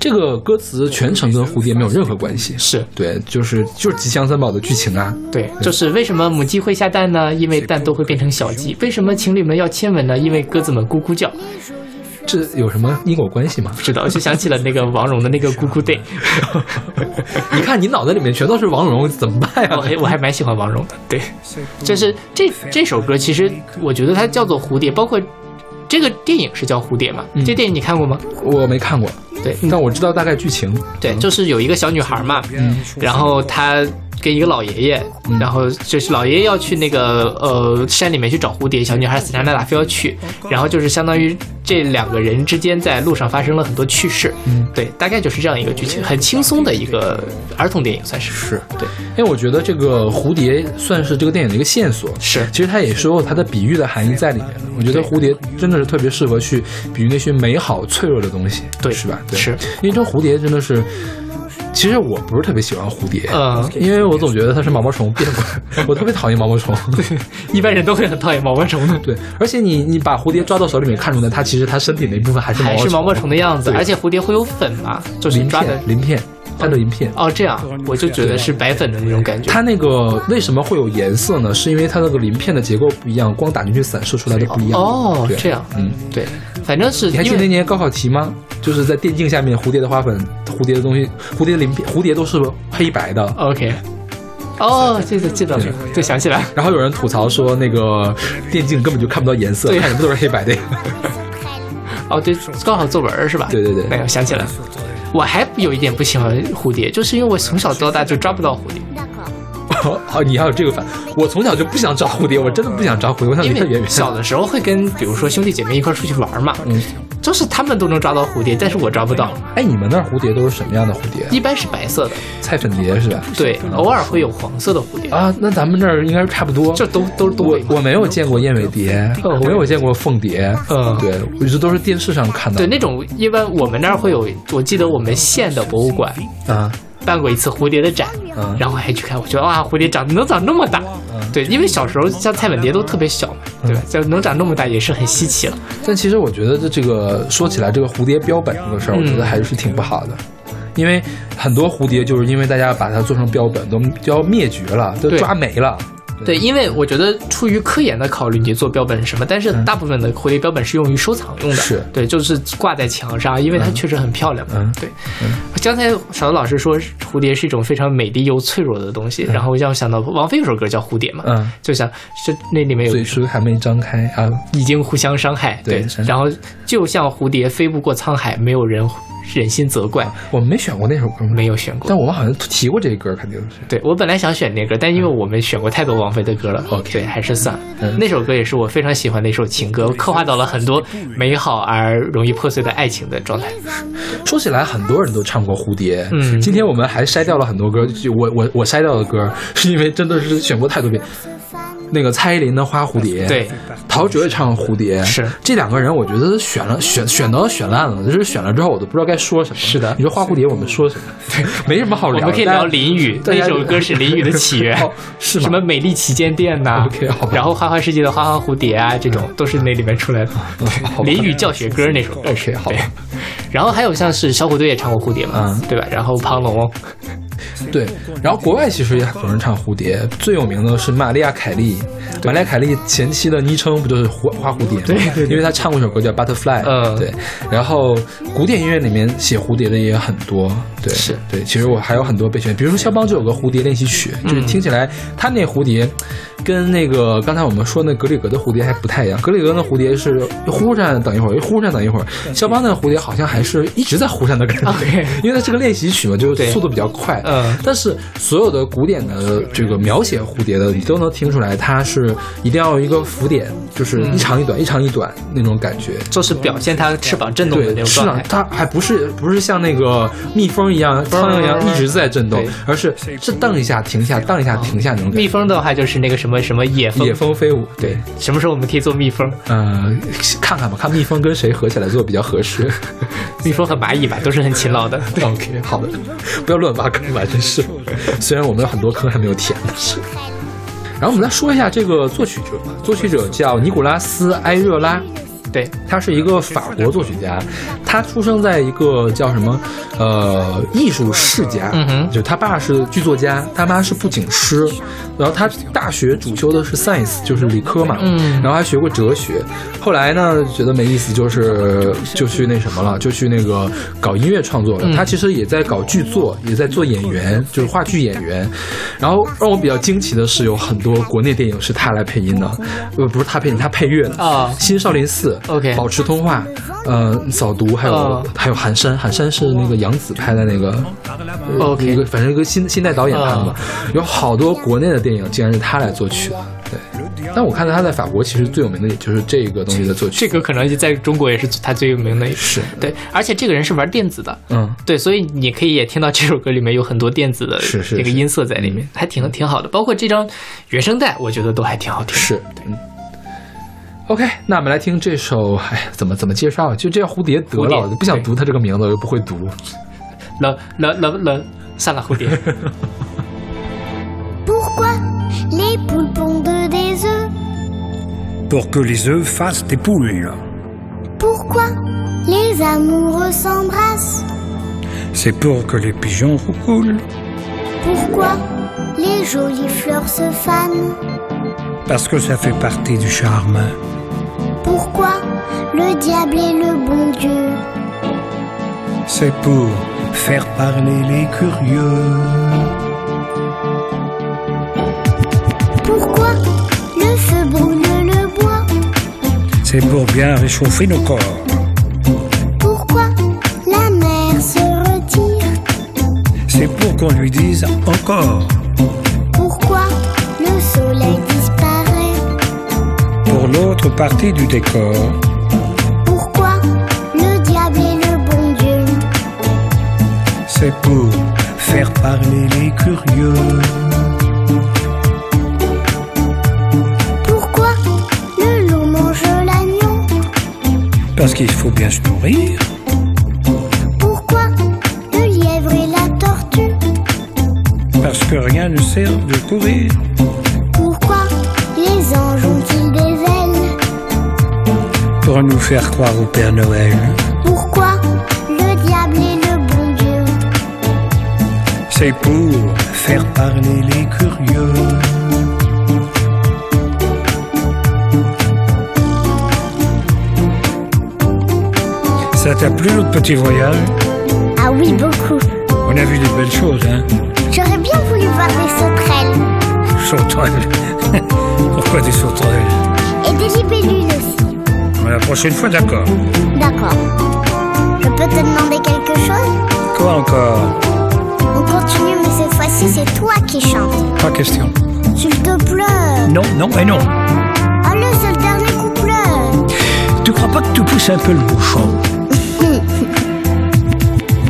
这个歌词全程跟蝴蝶没有任何关系。是对，就是就是吉祥三宝的剧情啊。对，就是为什么母鸡会下蛋呢？因为蛋都会变成小鸡。为什么情侣们要亲吻呢？因为鸽子们咕咕叫。这有什么因果关系吗？不知道，就想起了那个王蓉的那个咕咕 day。你看你脑袋里面全都是王蓉，怎么办呀？我还我还蛮喜欢王蓉的。对，就是这这首歌，其实我觉得它叫做蝴蝶，包括这个电影是叫蝴蝶嘛？嗯这电影你看过吗？我没看过，对但我知道大概剧情。对，就是有一个小女孩嘛，然后她跟一个老爷爷，然后就是老爷爷要去那个呃山里面去找蝴蝶，小女孩死缠烂打非要去，然后就是相当于这两个人之间在路上发生了很多趣事，嗯。对，大概就是这样一个剧情，很轻松的一个儿童电影，算是。是。对，因为我觉得这个蝴蝶算是这个电影的一个线索。是。其实它也是有它的比喻的含义在里面的。我觉得蝴蝶真的是特别适合去比喻那些美好脆弱的东西，对。是吧？对，是。因为这蝴蝶真的是，其实我不是特别喜欢蝴蝶，嗯因为我总觉得它是毛毛虫变过来，我特别讨厌毛毛虫。对 一般人都会很讨厌毛毛虫的。对，而且你你把蝴蝶抓到手里面，看出来它其实它身体那一部分还是毛毛虫，还是毛毛虫的样子，而且蝴蝶会有粉嘛，就是鳞抓的片鳞片，它的鳞片。哦，这样我就觉得是白粉的那种感觉。它那个为什么会有颜色呢？是因为它那个鳞片的结构不一样，光打进去散射出来的不一样。哦这样，嗯，对，反正是你还记得那年高考题吗？就是在电竞下面，蝴蝶的花粉、蝴蝶的东西、蝴蝶鳞片、蝴蝶都是黑白的。OK，哦，记得记得了，对，想起来。然后有人吐槽说，那个电竞根本就看不到颜色，对看什么都是黑白的。哦，对，高考作文是吧？对对对哎呀，想起来了。我还有一点不喜欢蝴蝶，就是因为我从小到大就抓不到蝴蝶，好，你还有这个反，我从小就不想抓蝴蝶，我真的不想抓蝴蝶，我想离因它远小的时候会跟比如说兄弟姐妹一块出去玩嘛，嗯，就是他们都能抓到蝴蝶，但是我抓不到，哎，你们那儿蝴蝶都是什么样的蝴蝶？一般是白色的，菜粉蝶是吧？对，偶尔会有黄色的蝴蝶，啊，那咱们这儿应该是差不多。这都都都我。我没有见过燕尾蝶，没有见过凤蝶，嗯对，我一直都是电视上看到对，那种一般我们那儿会有，我记得我们县的博物馆啊，办过一次蝴蝶的展，嗯然后还去看，我觉得哇，蝴蝶长能长那么大，对，因为小时候像菜本蝶都特别小嘛，对吧？就能长那么大也是很稀奇了。但其实我觉得这这个说起来，这个蝴蝶标本这个事儿，我觉得还是挺不好的。因为很多蝴蝶就是因为大家把它做成标本，都都要灭绝了，都抓没了。对，因为我觉得出于科研的考虑，你做标本是什么？但是大部分的蝴蝶标本是用于收藏用的，是。对，就是挂在墙上，因为它确实很漂亮嘛。嗯。对，刚才小的老师说蝴蝶是一种非常美丽又脆弱的东西，然后让我想到王菲有首歌叫《蝴蝶》嘛，嗯，就想这那里面有嘴唇还没张开啊，已经互相伤害，对是。然后就像蝴蝶飞不过沧海，没有人忍心责怪，我们没选过那首歌吗？没有选过但。我们好像提过这歌，肯定是。对我本来想选那歌，但因为我们选过太多王菲的歌了 OK 对，还是算了。嗯那首歌也是我非常喜欢的一首情歌，刻画到了很多美好而容易破碎的爱情的状态。说起来，很多人都唱过《蝴蝶》。嗯今天我们还筛掉了很多歌，就我我我筛掉的歌，是因为真的是选过太多遍。那个蔡依林的《花蝴蝶》，对，陶喆唱《蝴蝶》，是。这两个人，我觉得选了选选到选烂了，就是选了之后我都不知道该说什么。是的。你说花蝴蝶，我们说什么？对，没什么好聊的。我们可以聊大家淋雨，那首歌是淋雨的起源 哦，是吗？什么美丽旗舰店呐 OK，好然后花花世界的花花蝴蝶啊，这种都是那里面出来的。淋雨教学歌那首。歌 OK，好然后还有像是小虎队也唱过蝴蝶嘛，嗯。对吧？然后庞龙，对，然后国外其实也很多人唱蝴蝶，最有名的是玛丽亚凯莉。玛丽亚凯莉前期的昵称不就是花花蝴蝶吗？对对对因为她唱过一首歌叫《Butterfly》。嗯对。然后古典音乐里面写蝴蝶的也很多。对，是对。其实我还有很多备选，比如说肖邦就有个蝴蝶练习曲，就是听起来他那蝴蝶，跟那个刚才我们说那格里格的蝴蝶还不太一样。格里格的蝴蝶是忽闪等一会儿，忽闪等一会儿。肖邦的蝴蝶好像还是一直在忽闪的感觉因为它是个练习曲嘛，就是速度比较快。嗯但是所有的古典的这个描写蝴蝶的，你都能听出来，它是一定要有一个浮点，就是一长一短，一长一短那种感觉。就是表现它翅膀震动的那对，种状态，。是啊它还不是不是像那个蜜蜂一样、苍蝇一样一直在震动对，而是是荡一下停下，荡一下停下那种感觉。蜜蜂的话就是那个什么什么野蜂，野蜂飞舞，对，什么时候我们可以做蜜蜂？呃，看看吧，看蜜蜂跟谁合起来做比较合适。蜜蜂和蚂蚁吧，都是很勤劳的。OK，好的，不要乱挖坑吧，真是。虽然我们有很多坑还没有填是。然后我们再说一下这个作曲者，作曲者叫尼古拉斯·埃热拉。对，他是一个法国作曲家，他出生在一个叫什么呃艺术世家，就他爸是剧作家，他妈是布景师，然后他大学主修的是 science，就是理科嘛，嗯然后还学过哲学，后来呢觉得没意思，就是就去那什么了，就去那个搞音乐创作了。嗯他其实也在搞剧作，也在做演员，就是话剧演员。然后让我比较惊奇的是，有很多国内电影是他来配音的，呃，不是他配音，他配乐的啊新少林寺》OK 保持通话，呃，扫毒，还有、哦还有寒山，寒山是那个杨紫拍的那个。呃 OK 一个反正一个新新代导演拍的嘛，有好多国内的电影竟然是他来作曲的，对。但我看到他在法国其实最有名的也就是这个东西的作曲，这个可能就在中国也是他最有名的一个。是对，而且这个人是玩电子的，嗯，对，所以你可以也听到这首歌里面有很多电子的这个音色在里面，还挺挺好的。包括这张原声带，我觉得都还挺好听。是，嗯。OK，那我们来听这首，哎，怎么怎么介绍啊？就这叫蝴蝶得蝴蝶了，我就不想对读它这个名字，我又不会读。了了了了，算了，蝴蝶。 Pourquoi les poules pondent des œufs pour que les œufs fassent des poules. Pourquoi les amoureux s'embrassent C'est pour que les pigeons roucoulent, Pourquoi les jolies fleurs se fanent parce que ça fait partie du charme. Pourquoi le diable est le bon Dieu C'est pour faire parler les curieux. Pourquoi le feu brûle le bois? C'est pour bien réchauffer nos corps. Pourquoi la mer se retire? C'est pour qu'on lui dise encore. Pour l'autre partie du décor, Pourquoi le diable est le bon Dieu? C'est pour faire parler les curieux. Pourquoi le loup mange l'agneau? Parce qu'il faut bien se nourrir. Pourquoi le lièvre et la tortue? Parce que rien ne sert de courir. Pour nous faire croire au Père Noël. Pourquoi le diable est le bon Dieu? C'est pour faire parler les curieux. Ça t'a plu notre petit voyage? Ah oui, beaucoup. On a vu des belles choses, hein? J'aurais bien voulu voir des sauterelles Sauterelles. Pourquoi des sauterelles? Et des libellules aussi. La prochaine fois, d'accord. D'accord. Je peux te demander quelque chose? Quoi encore? On continue, mais cette fois-ci, c'est toi qui chantes. Pas question. S'il te plaît. Non, non et non. Allez, c'est le dernier couplet. Tu crois pas que tu pousses un peu le bouchon?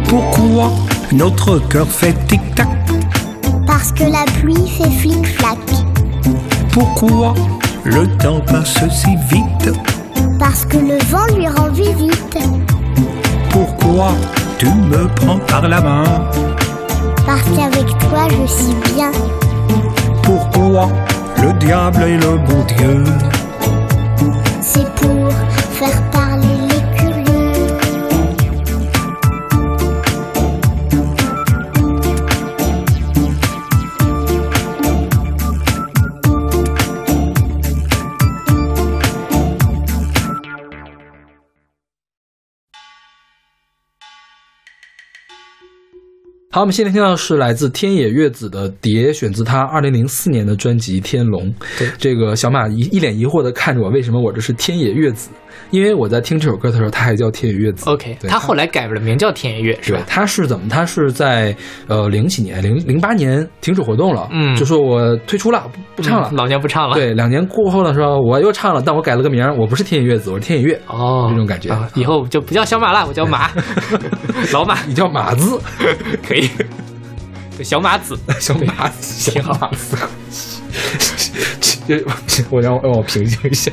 Pourquoi notre cœur fait tic-tac? Parce que la pluie fait flic-flac. Pourquoi le temps passe si vite? Parce que le vent lui rend visite. Pourquoi tu me prends par la main Parce qu'avec toi, je suis bien. Pourquoi le diable est le bon Dieu 好，我们现在听到的是来自天野月子的《蝶》，选自他二零零四年的专辑《天龙》。对这个小马一一脸疑惑的看着我，为什么我这是天野月子？因为我在听这首歌的时候，他还叫天野月子。OK，对他后来改了名叫天野月，是吧，？他是怎么？他是在呃零几年，零零八年停止活动了，嗯就说我退出了，不不唱了。嗯老娘不唱了。，对，两年过后的时候，我又唱了，但我改了个名儿，我不是天野月子，我是天野月。哦，这种感觉啊，以后就不叫小马了，我叫马，老马你叫马子，可以。对，小马子，小马子，小马子。这我让我让我平静一下，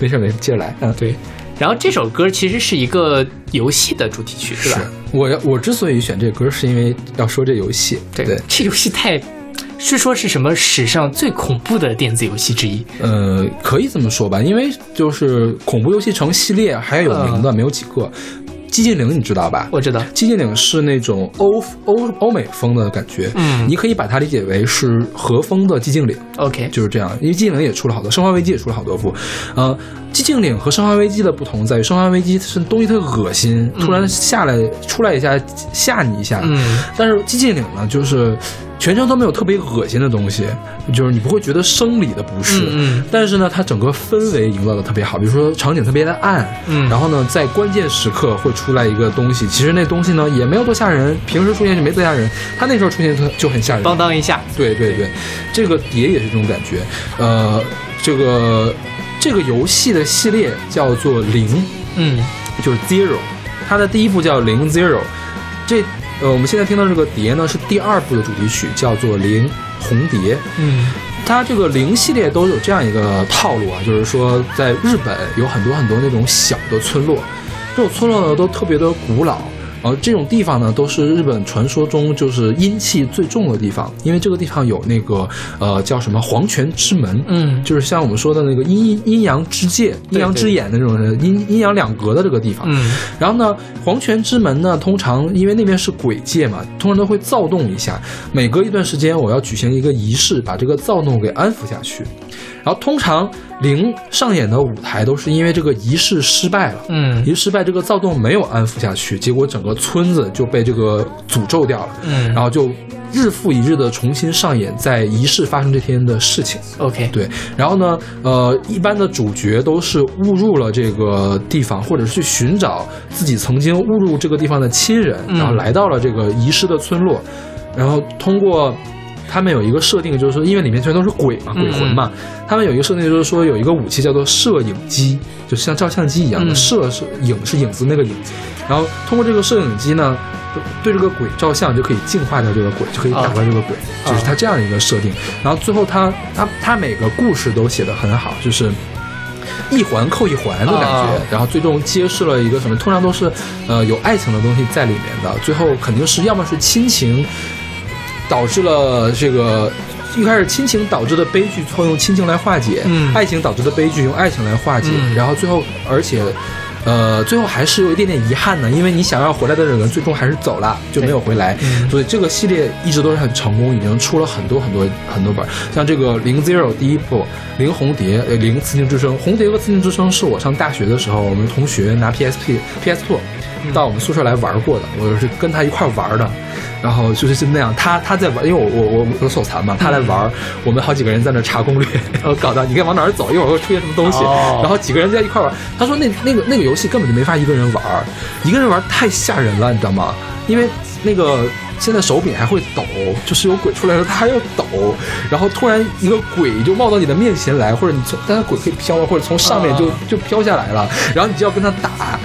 没事没事，接着来。嗯，对。然后这首歌其实是一个游戏的主题曲，是吧？我要我之所以选这歌，是因为要说这游戏。对，这游戏太，是说是什么史上最恐怖的电子游戏之一？呃，可以这么说吧，因为就是恐怖游戏城系列还有名的没有几个。寂静岭你知道吧？我知道，寂静岭是那种欧欧欧美风的感觉，嗯你可以把它理解为是和风的寂静岭。OK，就是这样，因为寂静岭也出了好多，生化危机也出了好多部。呃，寂静岭和生化危机的不同在于，生化危机是东西特恶心，突然下来出来一下吓你一下，嗯，但是寂静岭呢，就是全程都没有特别恶心的东西，就是你不会觉得生理的不适，嗯嗯但是呢，它整个氛围营造的特别好，比如说场景特别的暗，嗯然后呢，在关键时刻会出来一个东西，其实那东西呢也没有多吓人，平时出现就没多吓人，它那时候出现就就很吓人，当当一下，对对对，这个碟也是这种感觉。呃，这个这个游戏的系列叫做零，嗯就是 Zero，它的第一部叫零 Zero。这呃，我们现在听到这个碟呢是第二部的主题曲，叫做零红蝶。嗯它这个零系列都有这样一个套路啊，就是说在日本有很多很多那种小的村落，这种村落呢都特别的古老。然后这种地方呢，都是日本传说中就是阴气最重的地方，因为这个地方有那个呃叫什么黄泉之门，嗯就是像我们说的那个阴阴阳之界、阴阳之眼的那种阴阴阳两隔的这个地方。嗯然后呢，黄泉之门呢，通常因为那边是鬼界嘛，通常都会躁动一下。每隔一段时间，我要举行一个仪式，把这个躁动给安抚下去。然后通常零上演的舞台都是因为这个仪式失败了，嗯仪式失败，这个躁动没有安抚下去，结果整个村子就被这个诅咒掉了。嗯，然后就日复一日的重新上演在仪式发生这天的事情。OK，对，然后呢，呃，一般的主角都是误入了这个地方，或者是去寻找自己曾经误入这个地方的亲人，嗯然后来到了这个遗失的村落，然后通过。他们有一个设定，就是说，因为里面全都是鬼嘛，鬼魂嘛，他们有一个设定，就是说有一个武器叫做摄影机，就像照相机一样的，嗯摄是影是影子那个影，然后通过这个摄影机呢，对这个鬼照相就可以净化掉这个鬼，就可以打败这个鬼，就是它这样一个设定。然后最后他他他每个故事都写得很好，就是。一环扣一环的感觉，啊然后最终揭示了一个什么？通常都是，呃，有爱情的东西在里面的。最后肯定是要么是亲情导致了这个，一开始亲情导致的悲剧，错用亲情来化解；嗯爱情导致的悲剧用爱情来化解。嗯然后最后，而且。呃，最后还是有一点点遗憾的，因为你想要回来的人最终还是走了，就没有回来。嗯所以这个系列一直都是很成功，已经出了很多很多很多本儿。像这个零 zero 第一部零红蝶，呃零刺青之声，红蝶和刺青之声是我上大学的时候，我们同学拿 PSP PS Two 到我们宿舍来玩过的，我是跟他一块玩的。然后就是是那样，他他在玩，因为我我我我手残嘛，他来玩，我们好几个人在那查攻略，然后搞到你该往哪儿走，一会儿会出现什么东西，哦然后几个人在一块玩。他说那那个那个游戏根本就没法一个人玩，一个人玩太吓人了，你知道吗？因为那个现在手柄还会抖，就是有鬼出来的时候它还要抖，然后突然一个鬼就冒到你的面前来，或者你从但是鬼可以飘，或者从上面就、啊就飘下来了，然后你就要跟他打。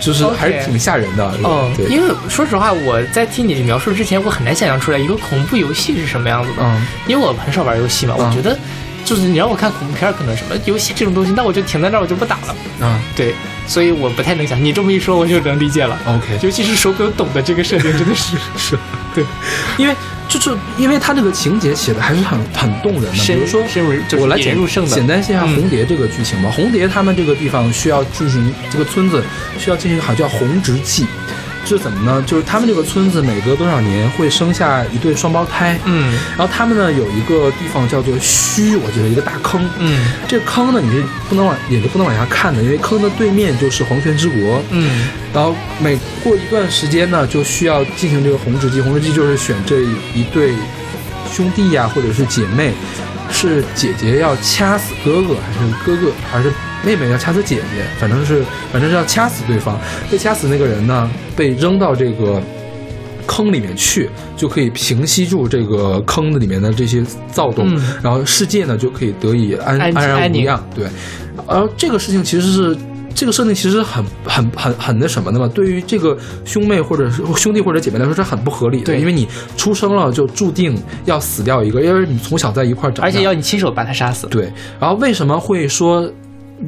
就是还是挺吓人的，哦，对，因为说实话，我在听你描述之前，我很难想象出来一个恐怖游戏是什么样子的。嗯，因为我很少玩游戏嘛，嗯我觉得就是你让我看恐怖片，可能什么游戏这种东西，那我就停在那儿，我就不打了。嗯对，所以我不太能想。你这么一说，我就能理解了。，OK，尤其是手柄懂的这个设定，真的是是，对，因为就是因为他这个情节写的还是很很动人的，比如说我来简入胜的简单写一下嗯红蝶这个剧情吧。红蝶他们这个地方需要进行这个村子需要进行一个好像叫红植祭。是怎么呢？就是他们这个村子每隔多少年会生下一对双胞胎，嗯。然后他们呢有一个地方叫做墟，我记得一个大坑，嗯。这个坑呢你是不能往也是不能往下看的，因为坑的对面就是黄泉之国，嗯。然后每过一段时间呢，就需要进行这个红之祭。红之祭就是选这一对兄弟呀、或者是姐妹，是姐姐要掐死哥哥，还是哥哥还是妹妹要掐死姐姐？反正是反正是要掐死对方。被掐死那个人呢，被扔到这个。坑里面去，就可以平息住这个坑子里面的这些躁动，嗯然后世界呢就可以得以安安安然无恙。对，而这个事情其实是这个设定其实很很很很那什么的嘛，对于这个兄妹或者是兄弟或者姐妹来说是很不合理的，对因为你出生了就注定要死掉一个，因为你从小在一块长大，而且要你亲手把他杀死。对，然后为什么会说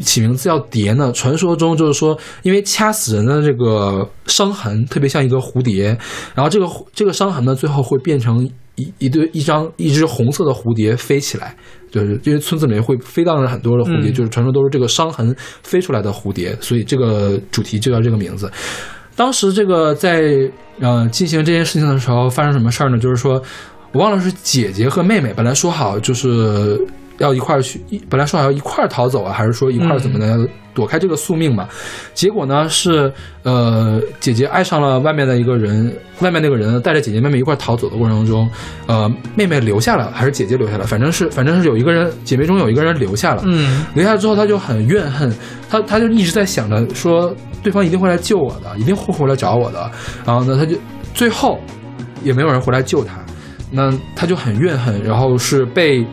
起名字叫蝶呢？传说中就是说，因为掐死人的这个伤痕特别像一个蝴蝶，然后这个这个伤痕呢，最后会变成一一对一张一只红色的蝴蝶飞起来，就是因为村子里面会飞荡着很多的蝴蝶，嗯就是传说都是这个伤痕飞出来的蝴蝶，所以这个主题就叫这个名字。当时这个在呃进行这件事情的时候，发生什么事儿呢？就是说我忘了是姐姐和妹妹，本来说好就是要一块儿去，一本来说好要一块儿逃走啊，还是说一块儿怎么的，要躲开这个宿命嘛？结果呢是呃姐姐爱上了外面的一个人，外面那个人带着姐姐妹妹一块儿逃走的过程中，呃妹妹留下了，还是姐姐留下了？反正是反正是有一个人姐妹中有一个人留下了，嗯留下之后，她就很怨恨，她她就一直在想着说，对方一定会来救我的，一定会回来找我的。然后呢，她就最后也没有人回来救她，那他就很怨恨，然后是被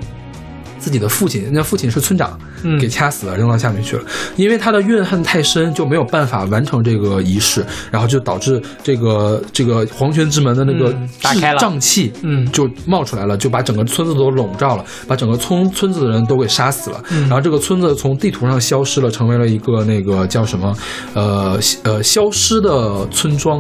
自己的父亲，那父亲是村长，嗯给掐死了，扔到下面去了。因为他的怨恨太深，就没有办法完成这个仪式，然后就导致这个这个黄泉之门的那个嗯打开了瘴气，嗯就冒出来了，就把整个村子都笼罩了，把整个村村子的人都给杀死了。嗯然后这个村子从地图上消失了，成为了一个那个叫什么，呃呃消失的村庄。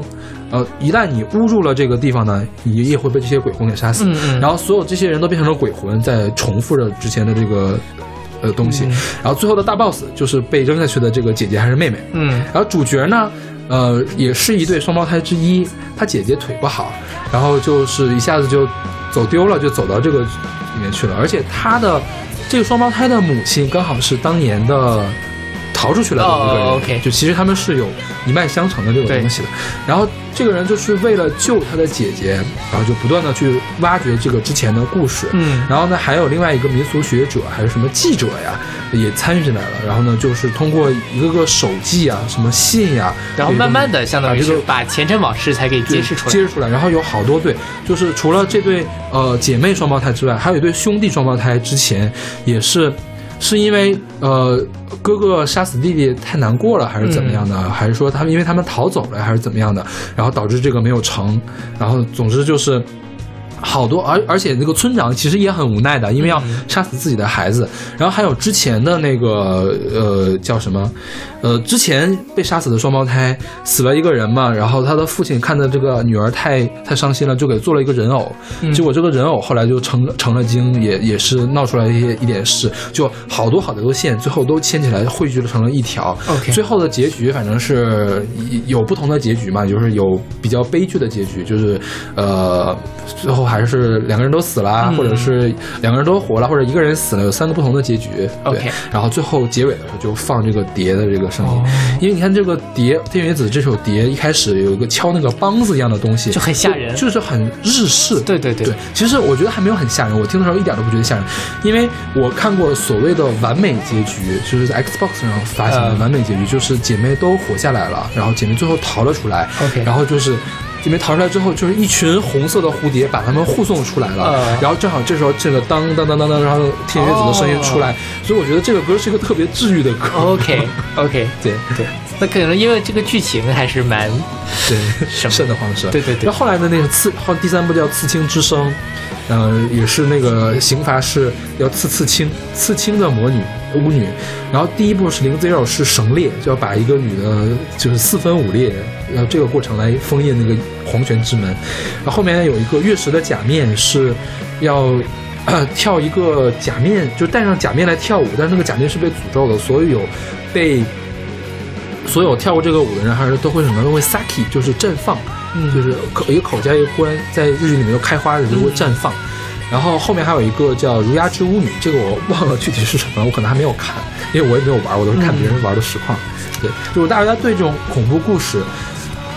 呃，一旦你误入了这个地方呢，你也会被这些鬼魂给杀死。嗯嗯然后所有这些人都变成了鬼魂，在重复着之前的这个呃东西。嗯然后最后的大 boss 就是被扔下去的这个姐姐还是妹妹。嗯然后主角呢，呃，也是一对双胞胎之一，他姐姐腿不好，然后就是一下子就走丢了，就走到这个里面去了。而且他的这个双胞胎的母亲刚好是当年的逃出去了的一个人，哦，OK 就其实他们是有一脉相承的这个东西的。然后这个人就是为了救他的姐姐，然后就不断的去挖掘这个之前的故事，嗯然后呢，还有另外一个民俗学者还有什么记者呀，也参与进来了。然后呢，就是通过一个个手记啊、什么信呀、然后慢慢的相当于是把前尘往事才给揭示出来。揭示出来。然后有好多对，就是除了这对呃姐妹双胞胎之外，还有一对兄弟双胞胎，之前也是。是因为呃哥哥杀死弟弟太难过了，还是怎么样的？嗯还是说他们因为他们逃走了，还是怎么样的？然后导致这个没有成。然后总之就是好多，而而且那个村长其实也很无奈的，因为要嗯杀死自己的孩子。然后还有之前的那个呃叫什么，呃之前被杀死的双胞胎死了一个人嘛，然后他的父亲看着这个女儿太太伤心了，就给做了一个人偶。嗯结果这个人偶后来就成成了精，也也是闹出来一些一点事，就好多好多线，最后都牵起来汇聚了成了一条。OK 最后的结局反正是有不同的结局嘛，就是有比较悲剧的结局，就是呃最后还是两个人都死了，嗯。或者是两个人都活了，或者一个人死了，有三个不同的结局。对然后最后结尾的时候就放这个碟的这个声音，哦。因为你看这个碟《天元子》这首碟一开始有一个敲那个梆子一样的东西，就很吓人。就就是很日式。对对对。对，其实我觉得还没有很吓人，我听的时候一点都不觉得吓人，因为我看过所谓的完美结局，就是在 Xbox 上发行的嗯。完美结局，就是姐妹都活下来了，然后姐妹最后逃了出来 OK 然后就是。姐妹逃出来之后，就是一群红色的蝴蝶把他们护送出来了，嗯。然后正好这时候这个当当当当当，然后天蝎子的声音出来，所以我觉得这个歌是一个特别治愈的歌。OK OK，对对，那可能因为这个剧情还是蛮对，瘆得慌是吧？对对对那后后来的那个刺，后第三部叫《刺青之声》，呃，也是那个刑罚是要刺刺青，刺青的魔女巫女。然后第一部是零 zero 是绳猎，就要把一个女的，就是四分五裂，然后这个过程来封印那个黄泉之门。然后后面有一个月食的假面是要。呃跳一个假面，就戴上假面来跳舞，但是那个假面是被诅咒的，所以有被所有跳过这个舞的人，还是都会什么都会 saki，就是绽放，嗯就是口一个口加一个关，在日语里面都开花的就会绽放。然后后面还有一个叫《儒鸦之巫女》，这个我忘了具体是什么，我可能还没有看，因为我也没有玩，我都是看别人玩的实况。对，就是大家对这种恐怖故事、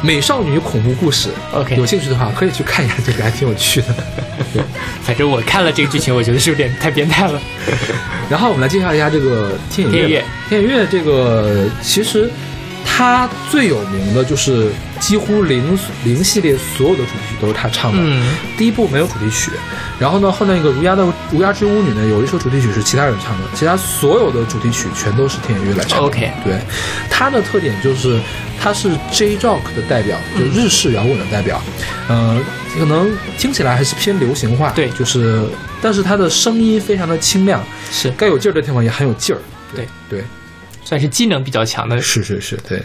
美少女恐怖故事 OK 有兴趣的话，可以去看一下这个，还挺有趣的。对，反正我看了这个剧情，我觉得是有点太变态了。然后我们来介绍一下这个天野月。天野月这个其实它最有名的就是几乎零零系列所有的主题曲都是他唱的。嗯，第一部没有主题曲，然后呢，后那个《儒鸦的儒鸦之巫女》呢，有一首主题曲是其他人唱的，其他所有的主题曲全都是天野月来唱的。OK 对，他的特点就是他是 J Rock 的代表，就日式摇滚的代表，呃，可能听起来还是偏流行化，对。就是，但是他的声音非常的清亮，是。该有劲儿的地方也很有劲儿。对。对，算是机能比较强的。是是是，对。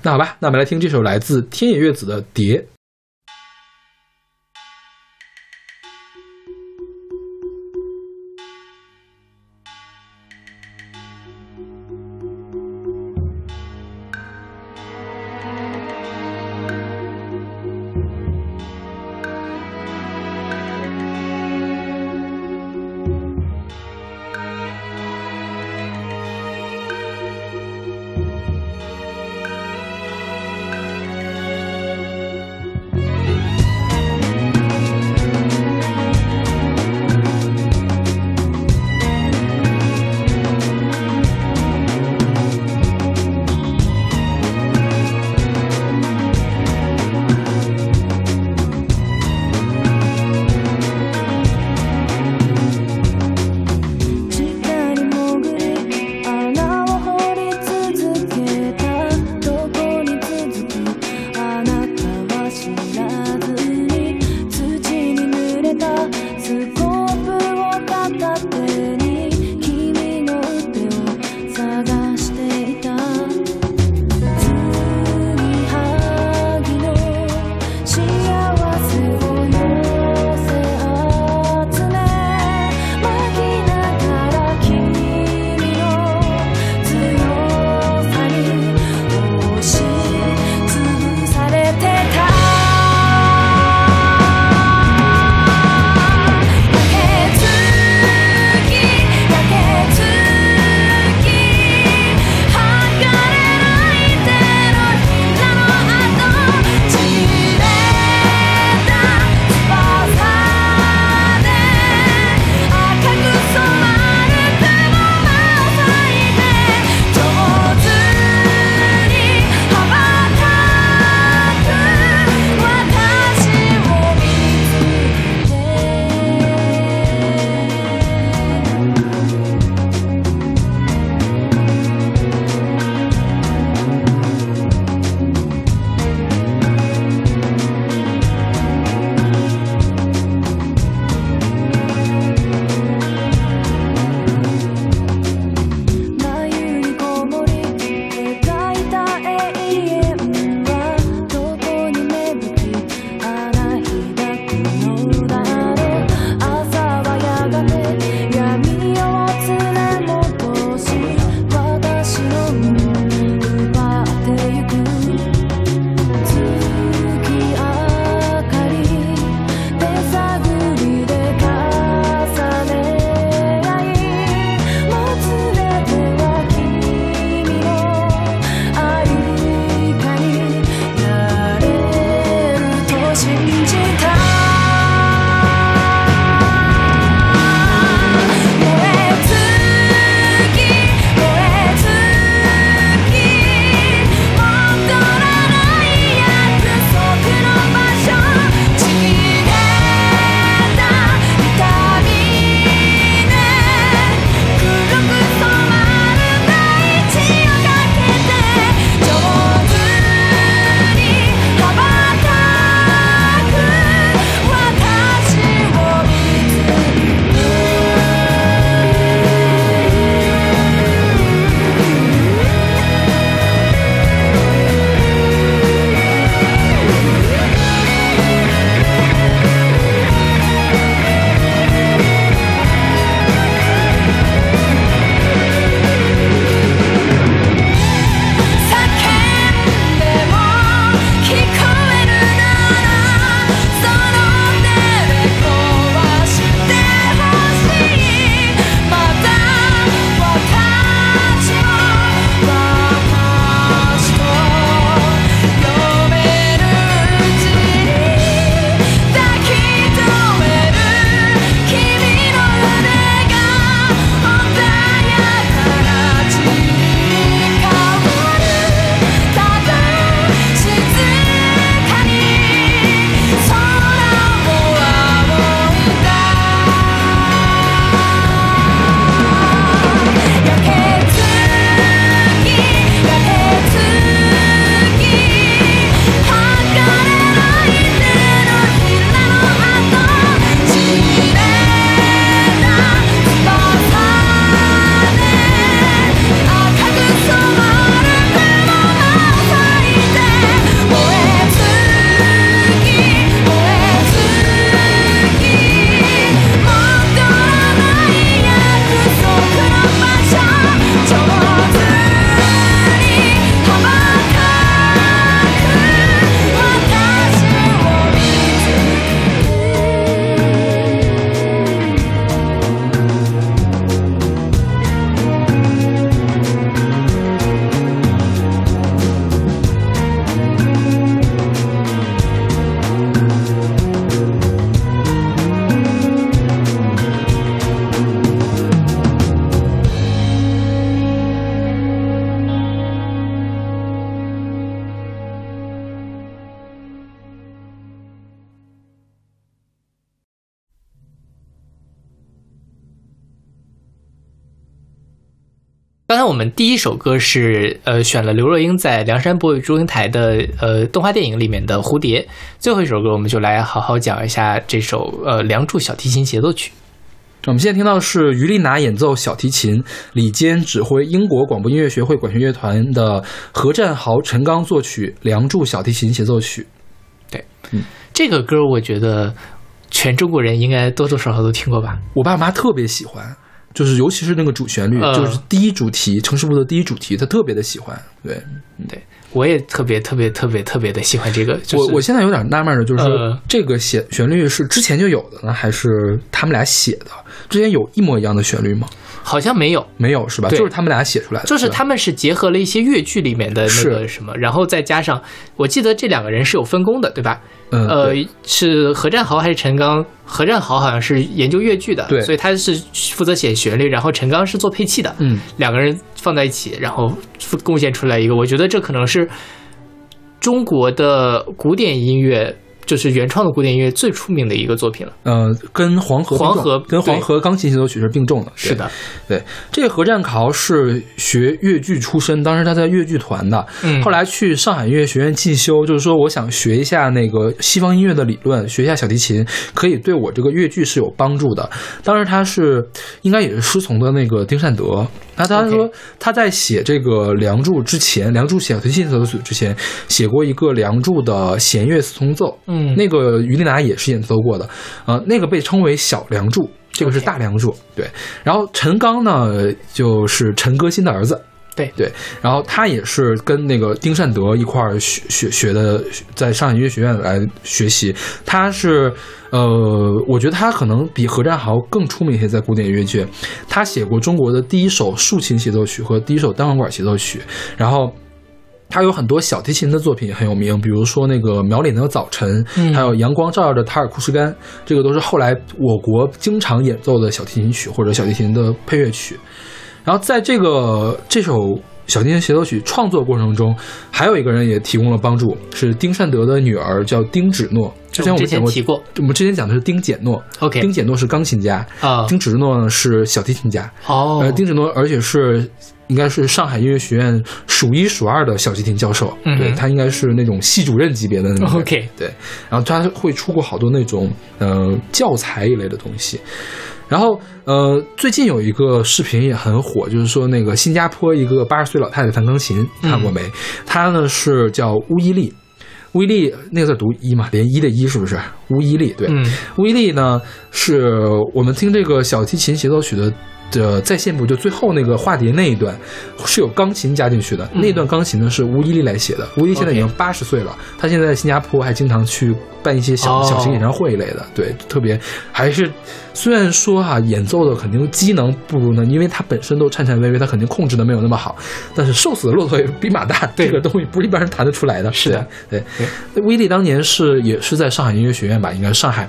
那好吧，那我们来听这首来自天野月子的《蝶》。们第一首歌是呃选了刘若英在《梁山伯与祝英台》的呃动画电影里面的《蝴蝶》，最后一首歌我们就来好好讲一下这首呃《梁祝》小提琴协奏曲。我们现在听到的是于丽娜演奏小提琴，李坚指挥英国广播音乐学会管弦乐团的何占豪、陈刚作曲《梁祝》小提琴协奏曲。对，嗯这个歌我觉得全中国人应该多多少少都听过吧？我爸妈特别喜欢，就是尤其是那个主旋律，嗯就是第一主题《城市部的第一主题，他特别的喜欢。对对，我也特别特别特别特别的喜欢这个。就是、我，我现在有点纳闷的，就是说、呃这个写旋律是之前就有的呢，还是他们俩写的？之前有一模一样的旋律吗？好像没有，没有是吧？就是他们俩写出来的，就是他们是结合了一些越剧里面的那个什么，然后再加上，我记得这两个人是有分工的，对吧？嗯呃，是何占豪还是陈刚？何占豪好像是研究越剧的，对所以他是负责写旋律，然后陈刚是做配器的，嗯，两个人放在一起，然后贡献出来一个，我觉得这可能是中国的古典音乐，就是原创的古典音乐最出名的一个作品了。呃，跟黄河黄河跟黄河钢琴协奏曲是并重的。是的，对，这个何占豪是学越剧出身，当时他在越剧团的，嗯后来去上海音乐学院进修，就是说我想学一下那个西方音乐的理论，学一下小提琴，可以对我这个越剧是有帮助的。当时他是应该也是师从的那个丁善德。那他说他在写这个《梁祝》之前，《梁祝》小提琴协奏曲之前，写过一个《梁祝》的弦乐四重奏，嗯那个于丽娜也是演奏过的，呃，那个被称为小梁祝，这个是大梁祝。对，然后陈刚呢，就是陈歌辛的儿子。对对，然后他也是跟那个丁善德一块儿学学学的，在上海音乐学院来学习。他是，呃，我觉得他可能比何占豪更出名一些，在古典音乐界。他写过中国的第一首竖琴协奏曲和第一首单簧管协奏曲，然后。他有很多小提琴的作品也很有名，比如说那个苗岭的早晨，嗯还有阳光照耀着塔尔库什干，这个都是后来我国经常演奏的小提琴曲或者小提琴的配乐曲。然后在这个这首小提琴协奏曲创作过程中，还有一个人也提供了帮助，是丁善德的女儿，叫丁芷诺。之前我们讲过，前提过我们之前讲的是丁简诺。，OK 丁简诺是钢琴家，啊，丁芷诺呢是小提琴家。哦，呃，丁芷诺，而且是应该是上海音乐学院数一数二的小提琴教授，嗯对他应该是那种系主任级别的那种。OK 对，然后他会出过好多那种呃教材一类的东西。然后呃，最近有一个视频也很火，就是说那个新加坡一个八十岁老太太弹钢琴，看过没？她呢是叫乌伊利。乌伊利那个字读伊嘛，连一的一是不是？乌伊利对，嗯乌伊利呢，是我们听这个小提琴协奏曲的的在线部，就最后那个化蝶那一段是有钢琴加进去的。那段钢琴呢是吴伊利来写的。吴伊利现在已经八十岁了，他现在在新加坡还经常去办一些小、哦小型演唱会一类的，对，特别还是虽然说哈、演奏的肯定机能不如呢，因为他本身都颤颤巍巍，他肯定控制的没有那么好。但是瘦死的骆驼也比马大，这个东西不是一般人弹得出来的。是的对，对。威力当年是也是在上海音乐学院吧，应该是上海。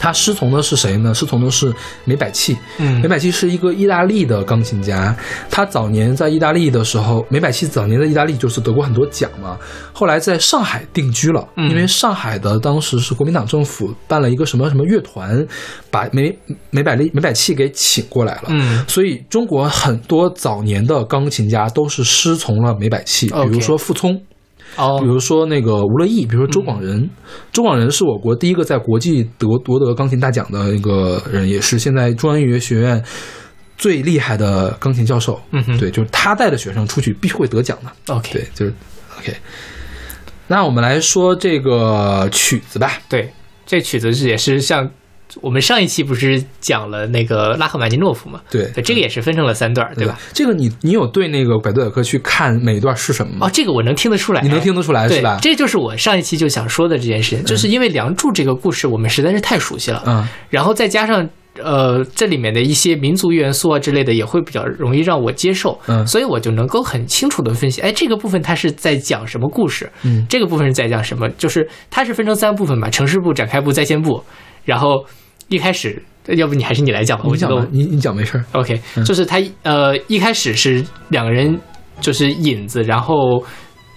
他师从的是谁呢？师从的是梅百器。嗯。梅百器是一个意大利的钢琴家，他早年在意大利的时候，梅百器早年在意大利就是得过很多奖嘛，后来在上海定居了，嗯。因为上海的当时是国民党政府办了一个什么什么乐团，把梅梅百利梅百器给请过来了，嗯。所以中国很多早年的钢琴家都是师从了梅百器，比如说傅聪。哦比如说那个吴乐毅，比如说周广仁，周广仁是我国第一个在国际得夺得钢琴大奖的一个人，也是现在中央音乐学院最厉害的钢琴教授。嗯哼对，就是他带的学生出去必会得奖的。OK 对，就是 OK。那我们来说这个曲子吧。对，这曲子是也是像我们上一期不是讲了那个拉赫玛尼诺夫嘛？对对，这个也是分成了三段，对吧？？这个你你有对那个百度百科去看每一段是什么吗？哦，这个我能听得出来，你能听得出来对是吧？这就是我上一期就想说的这件事情，就是因为《梁祝》这个故事我们实在是太熟悉了，嗯然后再加上呃这里面的一些民族元素啊之类的，也会比较容易让我接受，嗯所以我就能够很清楚的分析，哎，这个部分它是在讲什么故事，嗯这个部分是在讲什么，就是它是分成三部分嘛，城市部、展开部、在线部，然后一开始，要不你还是你来讲吧，我讲吧，你你讲没事儿。OK，嗯就是他呃一开始是两个人就是引子，然后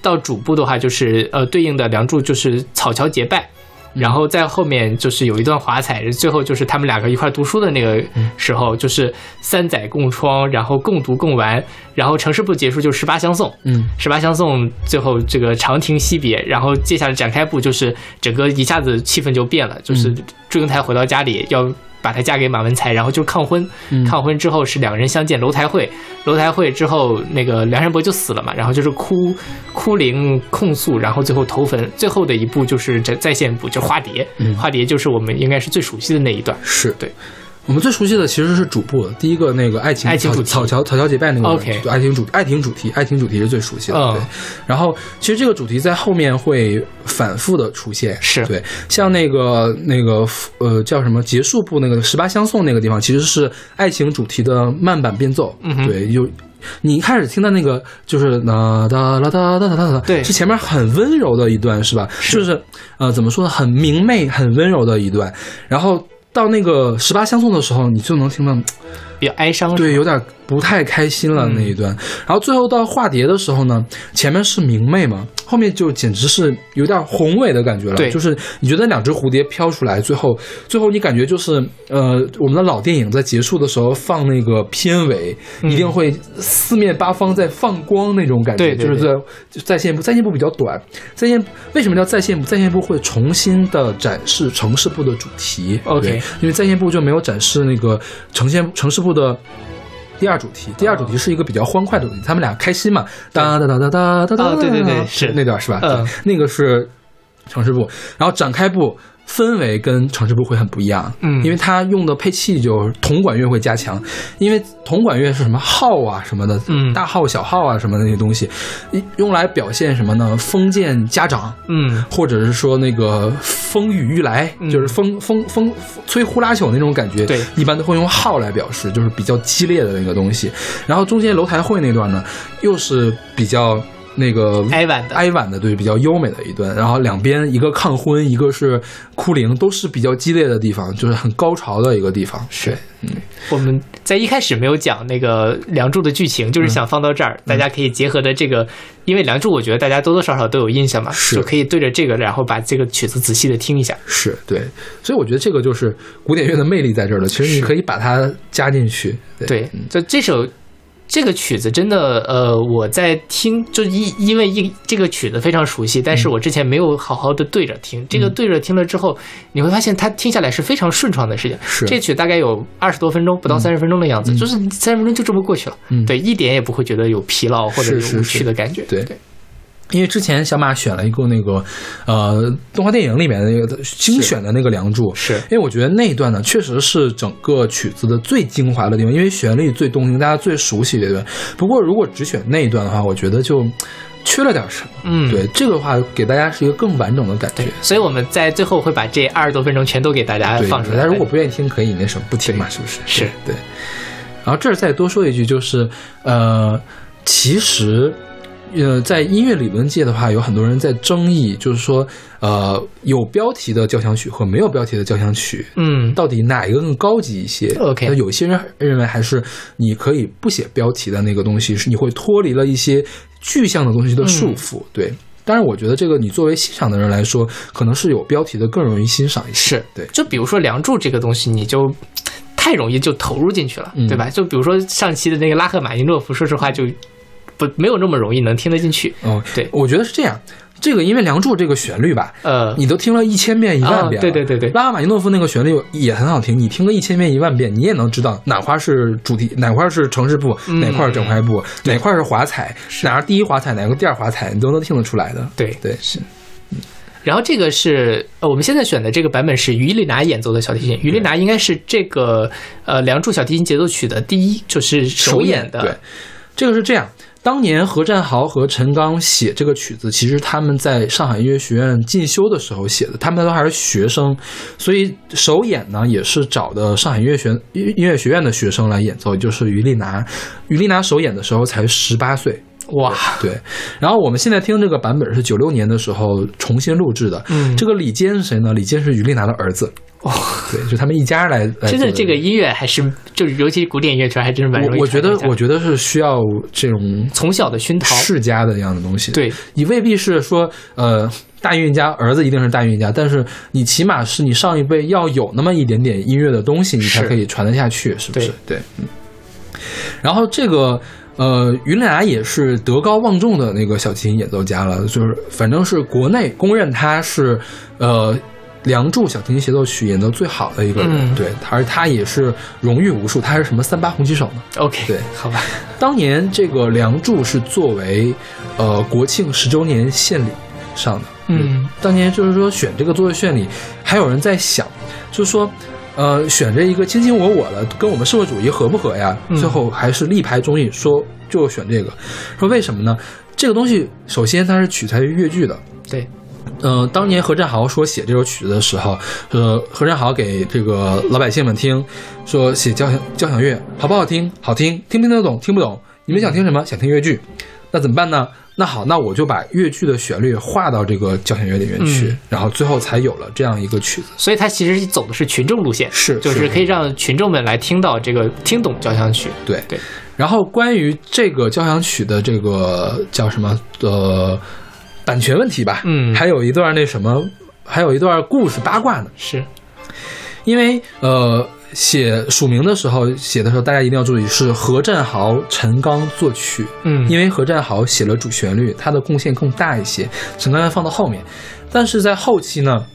到主部的话就是呃对应的梁祝就是草桥结拜，然后在后面就是有一段华彩，最后就是他们两个一块读书的那个时候，就是三载共窗，然后共读共玩，然后城市部结束就是十八相送，嗯，十八相送最后这个长亭惜别，然后接下来展开部就是整个一下子气氛就变了，就是祝英台回到家里要。把她嫁给马文才，然后就抗婚。嗯抗婚之后是两个人相见楼台会，楼台会之后那个梁山伯就死了嘛，然后就是哭哭灵控诉，然后最后投坟。最后的一部就是在在线部，就化蝶。嗯化蝶就是我们应该是最熟悉的那一段。是对。我们最熟悉的其实是主部，第一个那个爱情草爱情主题草桥草桥结拜那个 OK 爱情主爱情主题爱情主题是最熟悉的。嗯对，然后其实这个主题在后面会反复的出现。是对，像那个那个呃叫什么结束部那个十八相送那个地方，其实是爱情主题的慢板变奏。嗯哼对，有。你一开始听的那个就是哒哒啦哒哒哒哒哒，对是前面很温柔的一段，是吧？是就是呃怎么说呢，很明媚、很温柔的一段，然后到那个十八相送的时候，你就能听到比较哀伤。对，有点不太开心了嗯那一段。然后最后到化蝶的时候呢，前面是明媚嘛，后面就简直是有点宏伟的感觉了。对就是你觉得两只蝴蝶飘出来，最后最后你感觉就是呃，我们的老电影在结束的时候放那个片尾，嗯一定会四面八方在放光那种感觉。对对就是在就在线部，在线部比较短，在线为什么叫在线部？在线部会重新的展示城市部的主题。OK 因为在线部就没有展示那个呈现城市部的。第二主题，第二主题是一个比较欢快的主题，他们俩开心嘛，哒哒哒哒哒哒哒，啊对对对是那段是吧？嗯对，那个是城市部，然后展开部氛围跟城市部会很不一样，嗯。因为它用的配器就是铜管乐会加强，因为铜管乐是什么号啊什么的，嗯。大号小号啊什么的那些东西，用来表现什么呢？封建家长，嗯，或者是说那个风雨欲来，嗯。就是风风风吹呼啦球那种感觉，对。一般都会用号来表示，就是比较激烈的那个东西。然后中间楼台会那段呢，又是比较那个哀婉的哀婉的，对，比较优美的一段。然后两边一个抗婚，一个是哭灵，都是比较激烈的地方，就是很高潮的一个地方。是嗯我们在一开始没有讲那个《梁祝》的剧情，就是嗯想放到这儿，大家可以结合的这个，因为《梁祝》我觉得大家多多少少都有印象嘛，是就可以对着这个，然后把这个曲子仔细的听一下。是对，所以我觉得这个就是古典乐的魅力在这儿了。其实你可以把它加进去。对对，就这首这个曲子真的，呃，我在听，就因因为一这个曲子非常熟悉，但是我之前没有好好的对着听。这个对着听了之后，你会发现它听下来是非常顺畅的事情。是。这曲大概有二十多分钟，不到三十分钟的样子，就是三十分钟就这么过去了。嗯。对，一点也不会觉得有疲劳或者有无趣的感觉。对。对，因为之前小马选了一个那个呃动画电影里面的那个精选的那个《梁祝》，是因为我觉得那一段呢确实是整个曲子的最精华的地方，因为旋律最动听，大家最熟悉的一段。不过如果只选那一段的话，我觉得就缺了点什么。嗯，对这个的话，给大家是一个更完整的感觉。，所以我们在最后会把这二十多分钟全都给大家，放出来。大家如果不愿意听，可以那什么不听嘛，是不是？是对。然后这儿再多说一句，就是呃，其实。呃，在音乐理论界的话，有很多人在争议，就是说，呃，有标题的交响曲和没有标题的交响曲，嗯，到底哪一个更高级一些 OK 那有些人认为还是你可以不写标题的那个东西，是你会脱离了一些具象的东西的束缚。嗯对，当然，我觉得这个你作为欣赏的人来说，可能是有标题的更容易欣赏一些。是对，就比如说《梁祝》这个东西，你就太容易就投入进去了，嗯对吧？就比如说上期的那个拉赫玛尼诺夫，说实话就不没有那么容易能听得进去。哦，对。我觉得是这样。这个因为《梁祝》这个旋律吧，呃，你都听了一千遍、一万遍对对对对。拉赫玛尼诺夫那个旋律也很好听，你听个一千遍、一万遍，你也能知道哪块是主题，哪块是城市部，嗯。哪块是整块部，哪块是华彩，哪是第一华彩，哪个第二华彩，你都能听得出来的。对。对，是。然后这个是呃我们现在选的这个版本是于丽娜演奏的小提琴，于丽娜应该是这个呃《梁祝》小提琴协奏曲的第一就是首演的，对，这个是这样。当年何占豪和陈刚写这个曲子，其实他们在上海音乐学院进修的时候写的，他们都还是学生，所以首演呢也是找的上海音乐学音乐学院的学生来演奏，也就是于丽娜。于丽娜首演的时候才十八岁，哇，对。然后我们现在听这个版本是九六年的时候重新录制的，嗯这个李坚是谁呢？李坚是于丽娜的儿子，哇，对，就他们一家来来真的这个音乐还是就是尤其古典乐圈还真是蛮容易我我觉得我觉得是需要这种从小的熏陶，世家的一样的东西，对，你未必是说呃大音乐家，儿子一定是大音乐家，但是你起码是你上一辈要有那么一点点音乐的东西，你才可以传得下去，是不是？对对，嗯。然后这个呃，云莱也是德高望重的那个小提琴演奏家了，就是反正是国内公认他是呃。《梁祝》小提琴协奏曲演奏最好的一个人，嗯。对，而他也是荣誉无数，他是什么三八红旗手呢？OK，对好吧，当年这个《梁祝》是作为呃国庆十周年献礼上的，嗯，当年就是说选这个作为献礼，还有人在想，就是说，呃，选这一个卿卿我我的，跟我们社会主义合不合呀？嗯。最后还是力排众议，说就选这个，说为什么呢？这个东西首先它是取材于越剧的，对，呃，当年何振豪说写这首曲子的时候，呃，何振豪给这个老百姓们听，说写交响交响乐好不好听？好听，听不听得懂？听不懂。你们想听什么？想听越剧，那怎么办呢？那好，那我就把越剧的旋律画到这个交响乐里面去，嗯然后最后才有了这样一个曲子。所以他其实走的是群众路线，是就是可以让群众们来听到这个听懂交响曲。对对。然后关于这个交响曲的这个叫什么呃版权问题吧，嗯还有一段那什么，还有一段故事八卦呢。是，因为呃，写署名的时候写的时候，大家一定要注意是何振豪、陈刚作曲，嗯，因为何振豪写了主旋律，他的贡献更大一些，陈刚要放到后面。但是在后期呢，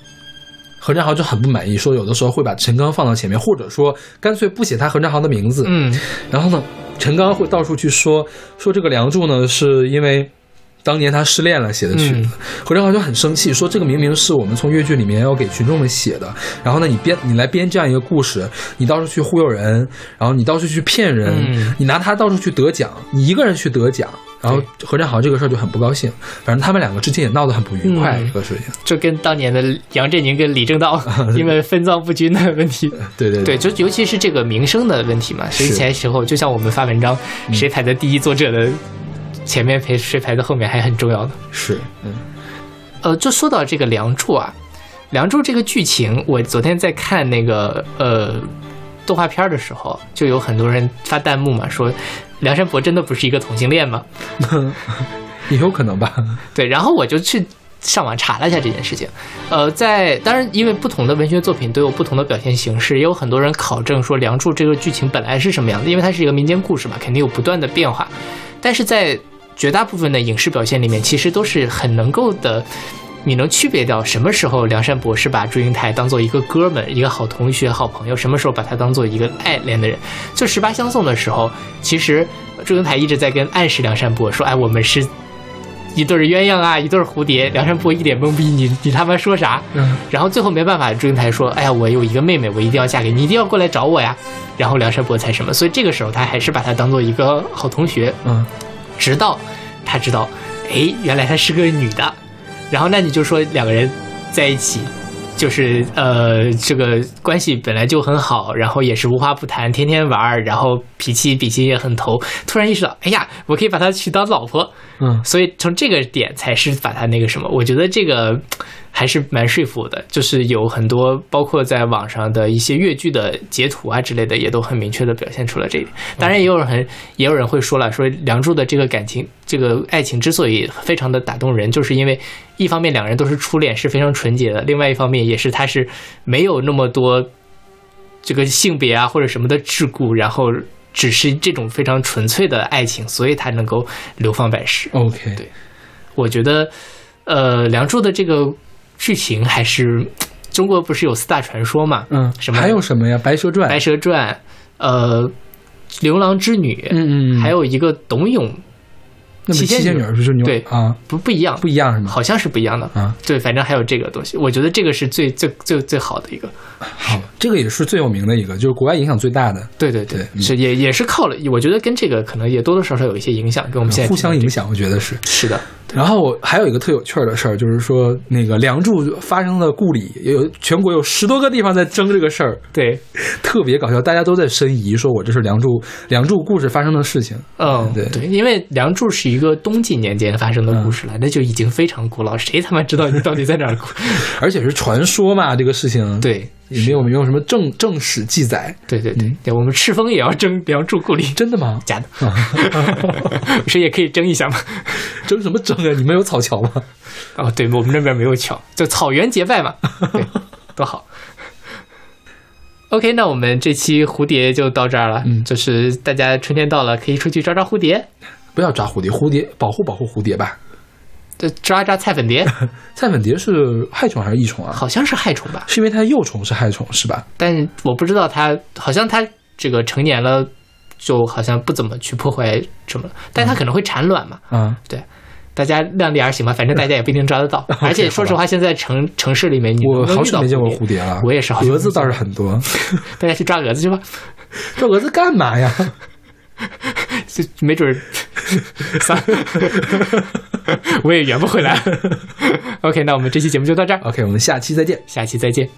何振豪就很不满意，说有的时候会把陈刚放到前面，或者说干脆不写他何振豪的名字。嗯然后呢，陈刚会到处去说说这个《梁祝》呢，是因为当年他失恋了写的曲子。嗯何振豪就很生气，说这个明明是我们从越剧里面要给群众们写的，然后呢，你编你来编这样一个故事，你到处去忽悠人，然后你到处去骗人，嗯你拿他到处去得奖，你一个人去得奖。然后何振豪这个事儿就很不高兴，反正他们两个之间也闹得很不愉快，嗯这个事情。就跟当年的杨振宁跟李政道 因为分赃不均的问题。对对对，就尤其是这个名声的问题嘛，谁是前时候，就像我们发文章，谁排在第一作者的前面，陪谁排在后面还很重要的。是，嗯呃，就说到这个《梁祝》啊，《梁祝》这个剧情，我昨天在看那个呃动画片的时候，就有很多人发弹幕嘛，说梁山伯真的不是一个同性恋吗？也有可能吧。对，然后我就去上网查了一下这件事情。呃，在当然，因为不同的文学作品都有不同的表现形式，也有很多人考证说《梁祝》这个剧情本来是什么样子，因为它是一个民间故事嘛，肯定有不断的变化。但是在绝大部分的影视表现里面，其实都是很能够的。你能区别掉什么时候梁山伯是把祝英台当做一个哥们、一个好同学、好朋友，什么时候把他当做一个爱恋的人？就十八相送的时候，其实祝英台一直在跟暗示梁山伯说：“哎，我们是一对鸳鸯啊，一对蝴蝶。”梁山伯一脸懵逼，你你他妈说啥？嗯然后最后没办法，祝英台说：“哎呀，我有一个妹妹，我一定要嫁给你，一定要过来找我呀。”然后梁山伯才什么？所以这个时候他还是把他当做一个好同学，嗯直到他知道，哎，原来她是个女的，然后那你就说两个人在一起，就是呃，这个关系本来就很好，然后也是无话不谈，天天玩儿，然后脾气脾气也很投，突然意识到，哎呀，我可以把她娶当老婆，嗯所以从这个点才是把她那个什么，我觉得这个还是蛮说服的，就是有很多包括在网上的一些越剧的截图啊之类的，也都很明确的表现出了这一点。当然，也有人很也有人会说了，说梁祝的这个感情，这个爱情之所以非常的打动人，就是因为一方面两个人都是初恋，是非常纯洁的；另外一方面也是他是没有那么多这个性别啊或者什么的桎梏，然后。只是这种非常纯粹的爱情，所以他能够流芳百世。，OK，对我觉得，呃，《梁祝》的这个剧情还是中国不是有四大传说嘛？嗯，什么还有什么呀？《白蛇传》《白蛇传》，呃，《牛郎织女》，嗯嗯，还有一个董永，那不七仙女儿不是牛对啊，不不一样，不一样是吗？好像是不一样的。啊，对，反正还有这个东西，我觉得这个是最最最最好的一个。好，这个也是最有名的一个，就是国外影响最大的，对对对，是也也是靠了，我觉得跟这个可能也多多少少有一些影响，跟我们现在互相影响，我觉得是。是的，然后我还有一个特有趣儿的事儿，就是说那个《梁祝》发生的故里，也有全国有十多个地方在争这个事儿，对，特别搞笑，大家都在申遗，说我这是《梁祝》《梁祝》故事发生的事情。嗯，对对，因为《梁祝》是一个东晋年间发生的故事了，那就已经非常古老，谁他妈知道你到底在哪儿？而且是传说嘛，这个事情。对，也没有没有什么正正史记载。对对对嗯对，我们赤峰也要征梁祝故里，真的吗？假的，不是也可以争一下吗？争什么争啊？你们有草桥吗？哦，对我们那边没有桥，就草原结拜嘛，对，多好。OK，那我们这期蝴蝶就到这儿了。嗯就是大家春天到了，可以出去抓抓蝴蝶，不要抓蝴蝶，蝴蝶保护保护蝴蝶吧。就抓抓菜粉蝶，菜粉蝶是害虫还是益虫啊？好像是害虫吧，是因为它的幼虫是害虫是吧？但我不知道它，好像它这个成年了，就好像不怎么去破坏什么，但它可能会产卵嘛。嗯，对，大家量力而行吧，反正大家也不一定抓得到。而且说实话，现在城城市里面你我好久没见过蝴蝴蝶了。我也是蛾子倒是很多。大家去抓蛾子去吧，抓蛾子干嘛呀？就没准儿，算了，我也圆不回来。OK，那我们这期节目就到这儿，OK，我们下期再见。下期再见。